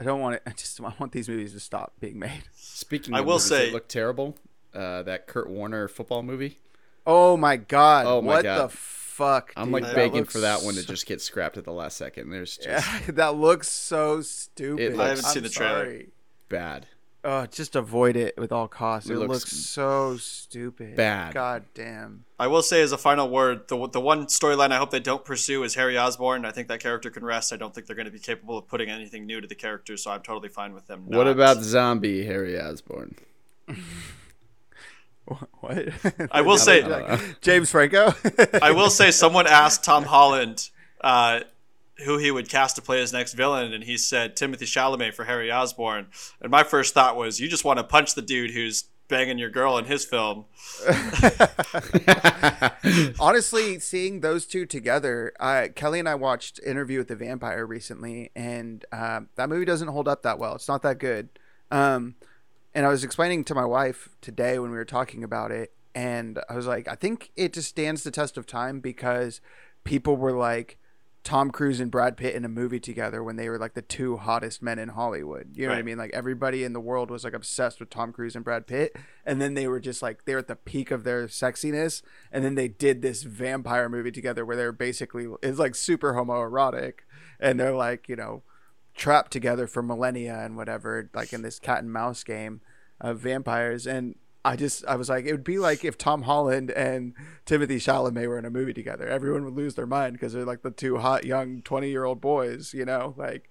I don't want it. I just I want these movies to stop being made. Speaking, I will say- that look terrible. Uh, that Kurt Warner football movie. Oh my god! Oh my what God. the fuck? I'm dude? like That begging for that one to so- just get scrapped at the last second. There's just Yeah, that looks so stupid. looks- I haven't seen I'm the trailer. sorry. bad. Oh, just avoid it with all costs. It It, looks looks, so stupid. bad. God damn. I will say as a final word, the the one storyline I hope they don't pursue is Harry Osborn. I think that character can rest. I don't think they're going to be capable of putting anything new to the character, so I'm totally fine with them. What not- about zombie Harry Osborn? What? I will say- James Franco. I will say someone asked Tom Holland uh, who he would cast to play his next villain, and he said Timothée Chalamet for Harry Osborn. And my first thought was, you just want to punch the dude who's banging your girl in his film. Honestly, seeing those two together, uh, Kelly and I watched Interview with the Vampire recently, and um, that movie doesn't hold up that well. It's not that good. Um, and I was explaining to my wife today when we were talking about it, and I was like, I think it just stands the test of time because people were like Tom Cruise and Brad Pitt in a movie together when they were like the two hottest men in Hollywood. You know what I mean? Like everybody in the world was like obsessed with Tom Cruise and Brad Pitt, and then they were just like they were at the peak of their sexiness, and then they did this vampire movie together where they're basically it's like super homoerotic, and they're like you know trapped together for millennia and whatever, like in this cat and mouse game of vampires. And I just I was like it would be like if Tom Holland and Timothée Chalamet were in a movie together. Everyone would lose their mind because they're like the two hot young 20-year-old boys, you know, like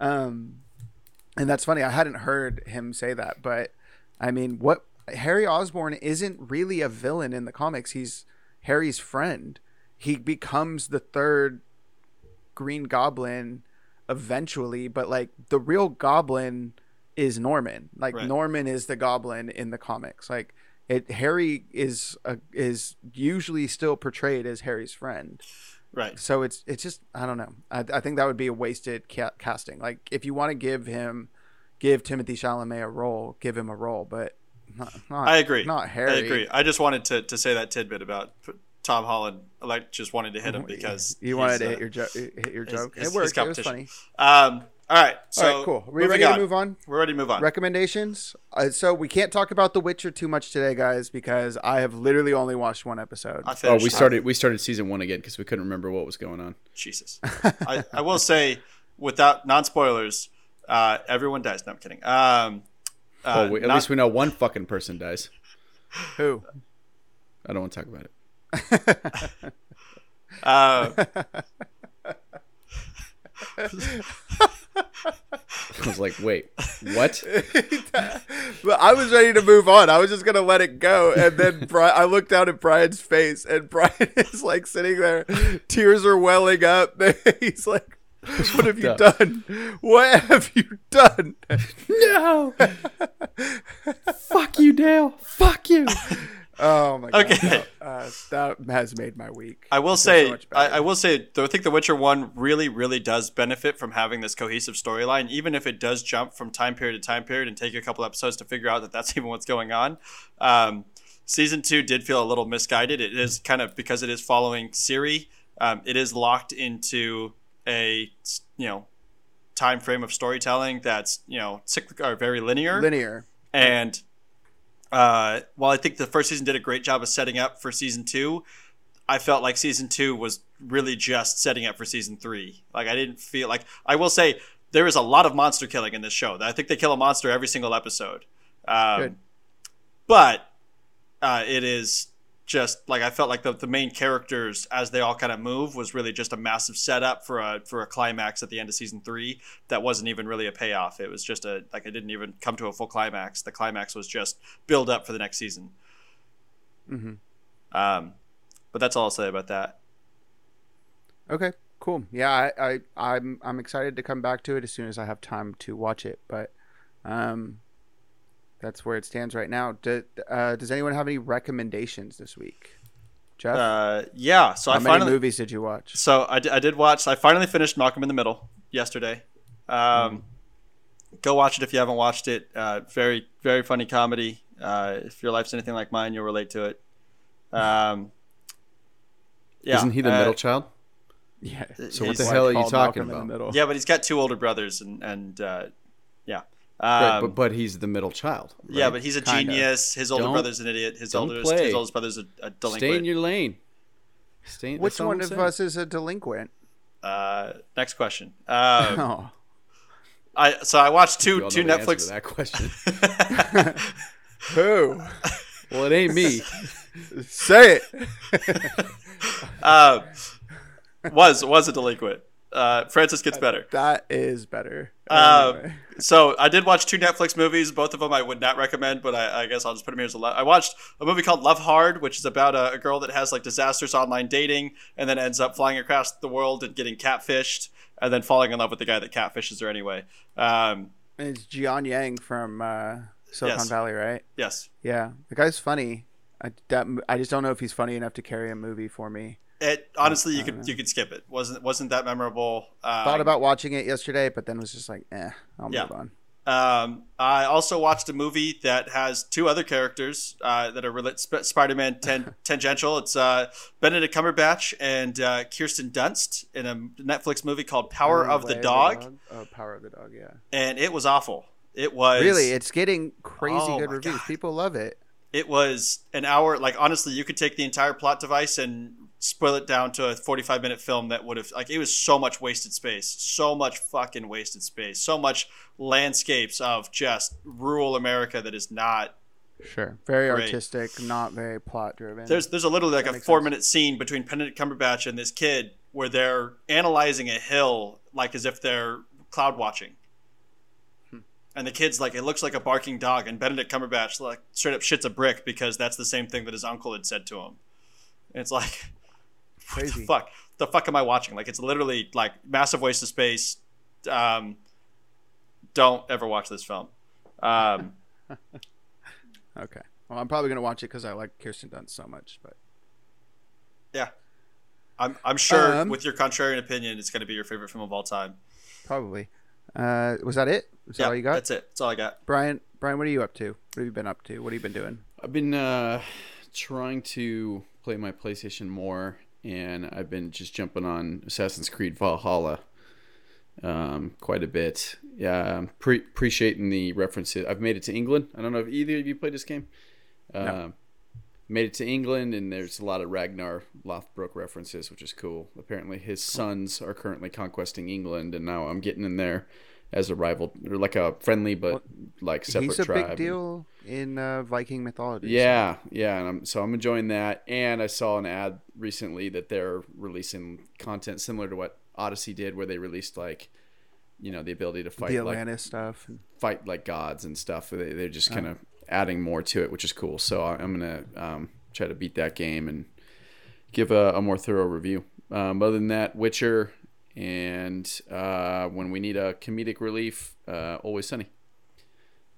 um and that's funny. I hadn't heard him say that, but I mean, what Harry Osborn isn't really a villain in the comics. He's Harry's friend. He becomes the third Green Goblin eventually, but like the real Goblin is Norman. Like Right. Norman is the Goblin in the comics. Like it, Harry is a, is usually still portrayed as Harry's friend. Right. So it's it's just I don't know. I, I think that would be a wasted ca- casting. Like if you want to give him, give Timothée Chalamet a role, give him a role, but not, not I agree. Not Harry. I agree. I just wanted to, to say that tidbit about Tom Holland. Like just wanted to hit him because you wanted to uh, hit your jo- hit your joke. his- it worked. It was funny. Um. All right. So All right, cool. Are we ready on. to move on? We're ready to move on. Recommendations. Uh, so we can't talk about The Witcher too much today, guys, because I have literally only watched one episode. I Oh, we started we started season one again because we couldn't remember what was going on. Jesus. I, I will say, without non spoilers, uh, everyone dies. No, I'm kidding. Um. Uh, oh, we, at not- least we know one fucking person dies. Who? I don't want to talk about it. uh, I was like, wait, what? but I was ready to move on. I was just gonna let it go, and then Brian, I looked down at Brian's face, and Brian is like sitting there, tears are welling up. He's like, "What have you Fucked done? What have you done?" No. Fuck you, Dale. Fuck you. Oh my god! Okay. no, uh, that has made my week. I will It's been so say, I. I will say, though, I think The Witcher One really, really does benefit from having this cohesive storyline, even if it does jump from time period to time period and take a couple episodes to figure out that that's even what's going on. Um, season two did feel a little misguided. It is kind of because it is following Ciri. Um, it is locked into a you know time frame of storytelling that's you know cyclic or very linear. linear. And uh, while I think the first season did a great job of setting up for season two, I felt like season two was really just setting up for season three. Like I didn't feel like I will say there is a lot of monster killing in this show. I think they kill a monster every single episode. Um, Good. But uh, it is just like I felt like the, the main characters as they all kind of move was really just a massive setup for a for a climax at the end of season three that wasn't even really a payoff. It was just a like it didn't even come to a full climax. The climax was just build up for the next season. hmm Um, but that's all I'll say about that. Okay, cool. Yeah, I, I I'm I'm excited to come back to it as soon as I have time to watch it. But um, that's where it stands right now. Do, uh, does anyone have any recommendations this week? Jeff, Uh, yeah. So how I many finally movies did you watch? So I, did watch. I finally finished Malcolm in the Middle yesterday. Um, Go watch it if you haven't watched it. Uh, very very funny comedy. Uh, if your life's anything like mine, you'll relate to it. Um, yeah, Isn't he the uh, middle child? Yeah. So what the hell are you talking Malcolm in the about? Middle. Yeah, but he's got two older brothers, and and uh, yeah, Right, um, but but he's the middle child. yeah, but he's a Kinda. genius. His older Don't- brother's an idiot. His don't oldest play. his oldest brother's a, a delinquent. stay in your lane. Stay. Which one of saying. us is a delinquent? uh, next question. Uh, Oh, I so I watched two two know the Netflix. to that question. who? well, it ain't me. Say it. uh, was was a delinquent. Uh, Francis gets better. That is better. Uh, Anyway. So I did watch two Netflix movies. Both of them I would not recommend, but I, I guess I'll just put them here as a. Lo- I watched a movie called Love Hard, which is about a, a girl that has like disastrous online dating, and then ends up flying across the world and getting catfished, and then falling in love with the guy that catfishes her anyway. Um, And it's Jian Yang from uh, Silicon Yes. Valley, right? yes, Yeah, the guy's funny. I, that, I just don't know if he's funny enough to carry a movie for me. It honestly you could know. you could skip it. wasn't wasn't that memorable. Um, Thought about watching it yesterday, but then was just like, eh, I'll Yeah. move on. Um, I also watched a movie that has two other characters uh, that are rela- Sp- Spider-Man ten- tangential. It's uh, Benedict Cumberbatch and uh, Kirsten Dunst in a Netflix movie called Power Oh, of the Way Dog, Oh, Power of the Dog, yeah. and it was awful. It was Really, it's getting crazy Oh good reviews. God. People love it. it was an hour. Like honestly, you could take the entire plot device and spoil it down to a 45 minute film that would have like it was so much wasted space so much fucking wasted space so much landscapes of just rural america that is not Sure. Very Great. artistic, not very plot driven. There's there's a literally like That a four sense. minute scene between Benedict Cumberbatch and this kid where they're analyzing a hill like as if they're cloud watching. Hmm. And the kid's like, it looks like a barking dog, and Benedict Cumberbatch like straight up shits a brick because that's the same thing that his uncle had said to him. And it's like, Crazy. the fuck? The fuck am I watching? Like it's literally like massive waste of space. Um, don't ever watch this film. Um, okay. Well, I'm probably gonna watch it because I like Kirsten Dunst so much. But yeah, I'm I'm sure Um, with your contrarian opinion, it's going to be your favorite film of all time. probably. Uh, was that it? Was that yeah, all you got? that's it. That's all I got. Brian, Brian, what are you up to? What have you been up to? What have you been doing? I've been uh, trying to play my PlayStation more, and I've been just jumping on Assassin's Creed Valhalla um, quite a bit. Yeah, I'm pre- appreciating the references. I've made it to England. I don't know if either of you played this game. Um, Made it to England, and there's a lot of Ragnar Lothbrok references, which is cool. Apparently, his sons are currently conquesting England, and now I'm getting in there as a rival, or like a friendly but like separate He's a tribe. big deal in uh, Viking mythology. so- Yeah, yeah, and I'm, so I'm enjoying that. And I saw an ad recently that they're releasing content similar to what Odyssey did, where they released like, you know, the ability to fight the like Atlantis stuff. fight like gods and stuff. They, they're just Oh. kind of adding more to it, which is cool. So I'm gonna um, try to beat that game and give a, a more thorough review. Um, other than that, Witcher, and uh, when we need a comedic relief, uh, Always Sunny.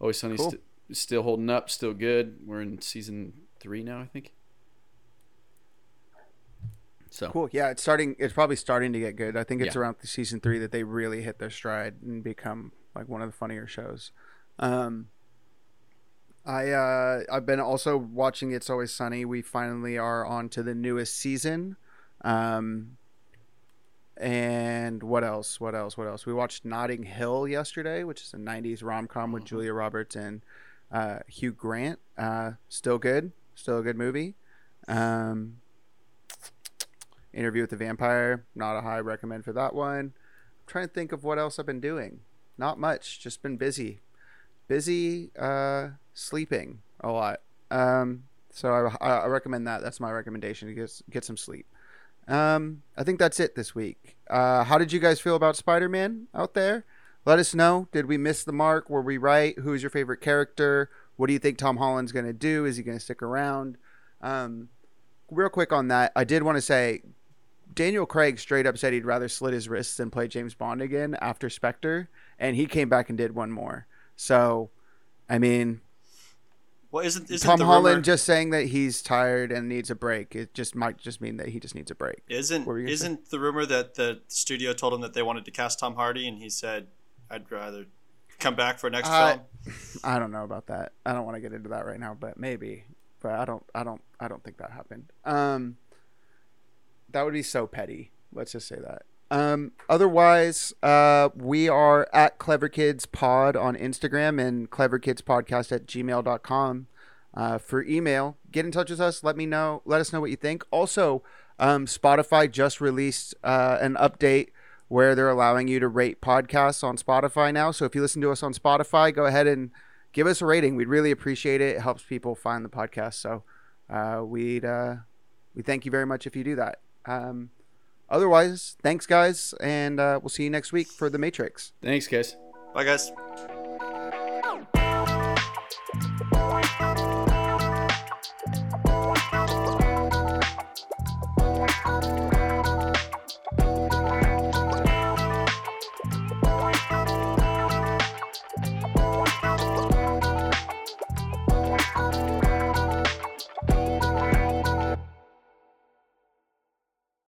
Always Sunny Cool. st- still holding up, still good. We're in season three now, I think. So Cool. Yeah, it's starting. It's probably starting to get good. I think it's Yeah. around season three that they really hit their stride and become like one of the funnier shows. Um, I uh, I've been also watching It's Always Sunny. We finally are on to the newest season. Um, and what else? What else? What else? We watched Notting Hill yesterday, which is a '90s rom com with Julia Roberts and uh, Hugh Grant. Uh, still good. Still a good movie. Um, Interview with the Vampire, not a high recommend for that one. I'm trying to think of what else I've been doing. Not much, just been busy. Busy uh, sleeping a lot. Um, so I, I I recommend that. That's my recommendation get, get some sleep. Um, I think that's it this week. Uh, how did you guys feel about Spider Man out there? Let us know. Did we miss the mark? Were we right? Who is your favorite character? What do you think Tom Holland's going to do? Is he going to stick around? Um, real quick on that, I did want to say Daniel Craig straight up said he'd rather slit his wrists than play James Bond again after Spectre, and he came back and did one more. So, I mean, Well, isn't isn't Tom Holland rumor, just saying that he's tired and needs a break. It just might just mean that he just needs a break. isn't were say? isn't the rumor that the studio told him that they wanted to cast Tom Hardy and he said, "I'd rather come back for next Uh, film." I don't know about that. I don't want to get into that right now, but maybe. But I don't. I don't. I don't think that happened. Um, that would be so petty. Let's just say that. Um, otherwise, uh, we are at Clever Kids Pod on Instagram and Clever Kids Podcast at gmail.com. Uh, for email, get in touch with us. Let me know. Let us know what you think. Also, um, Spotify just released uh, an update where they're allowing you to rate podcasts on Spotify now. So if you listen to us on Spotify, go ahead and give us a rating. We'd really appreciate it. It helps people find the podcast. So uh, we'd uh, we thank you very much if you do that. Um, otherwise, thanks guys, and uh, we'll see you next week for the Matrix. thanks, guys. Bye, guys.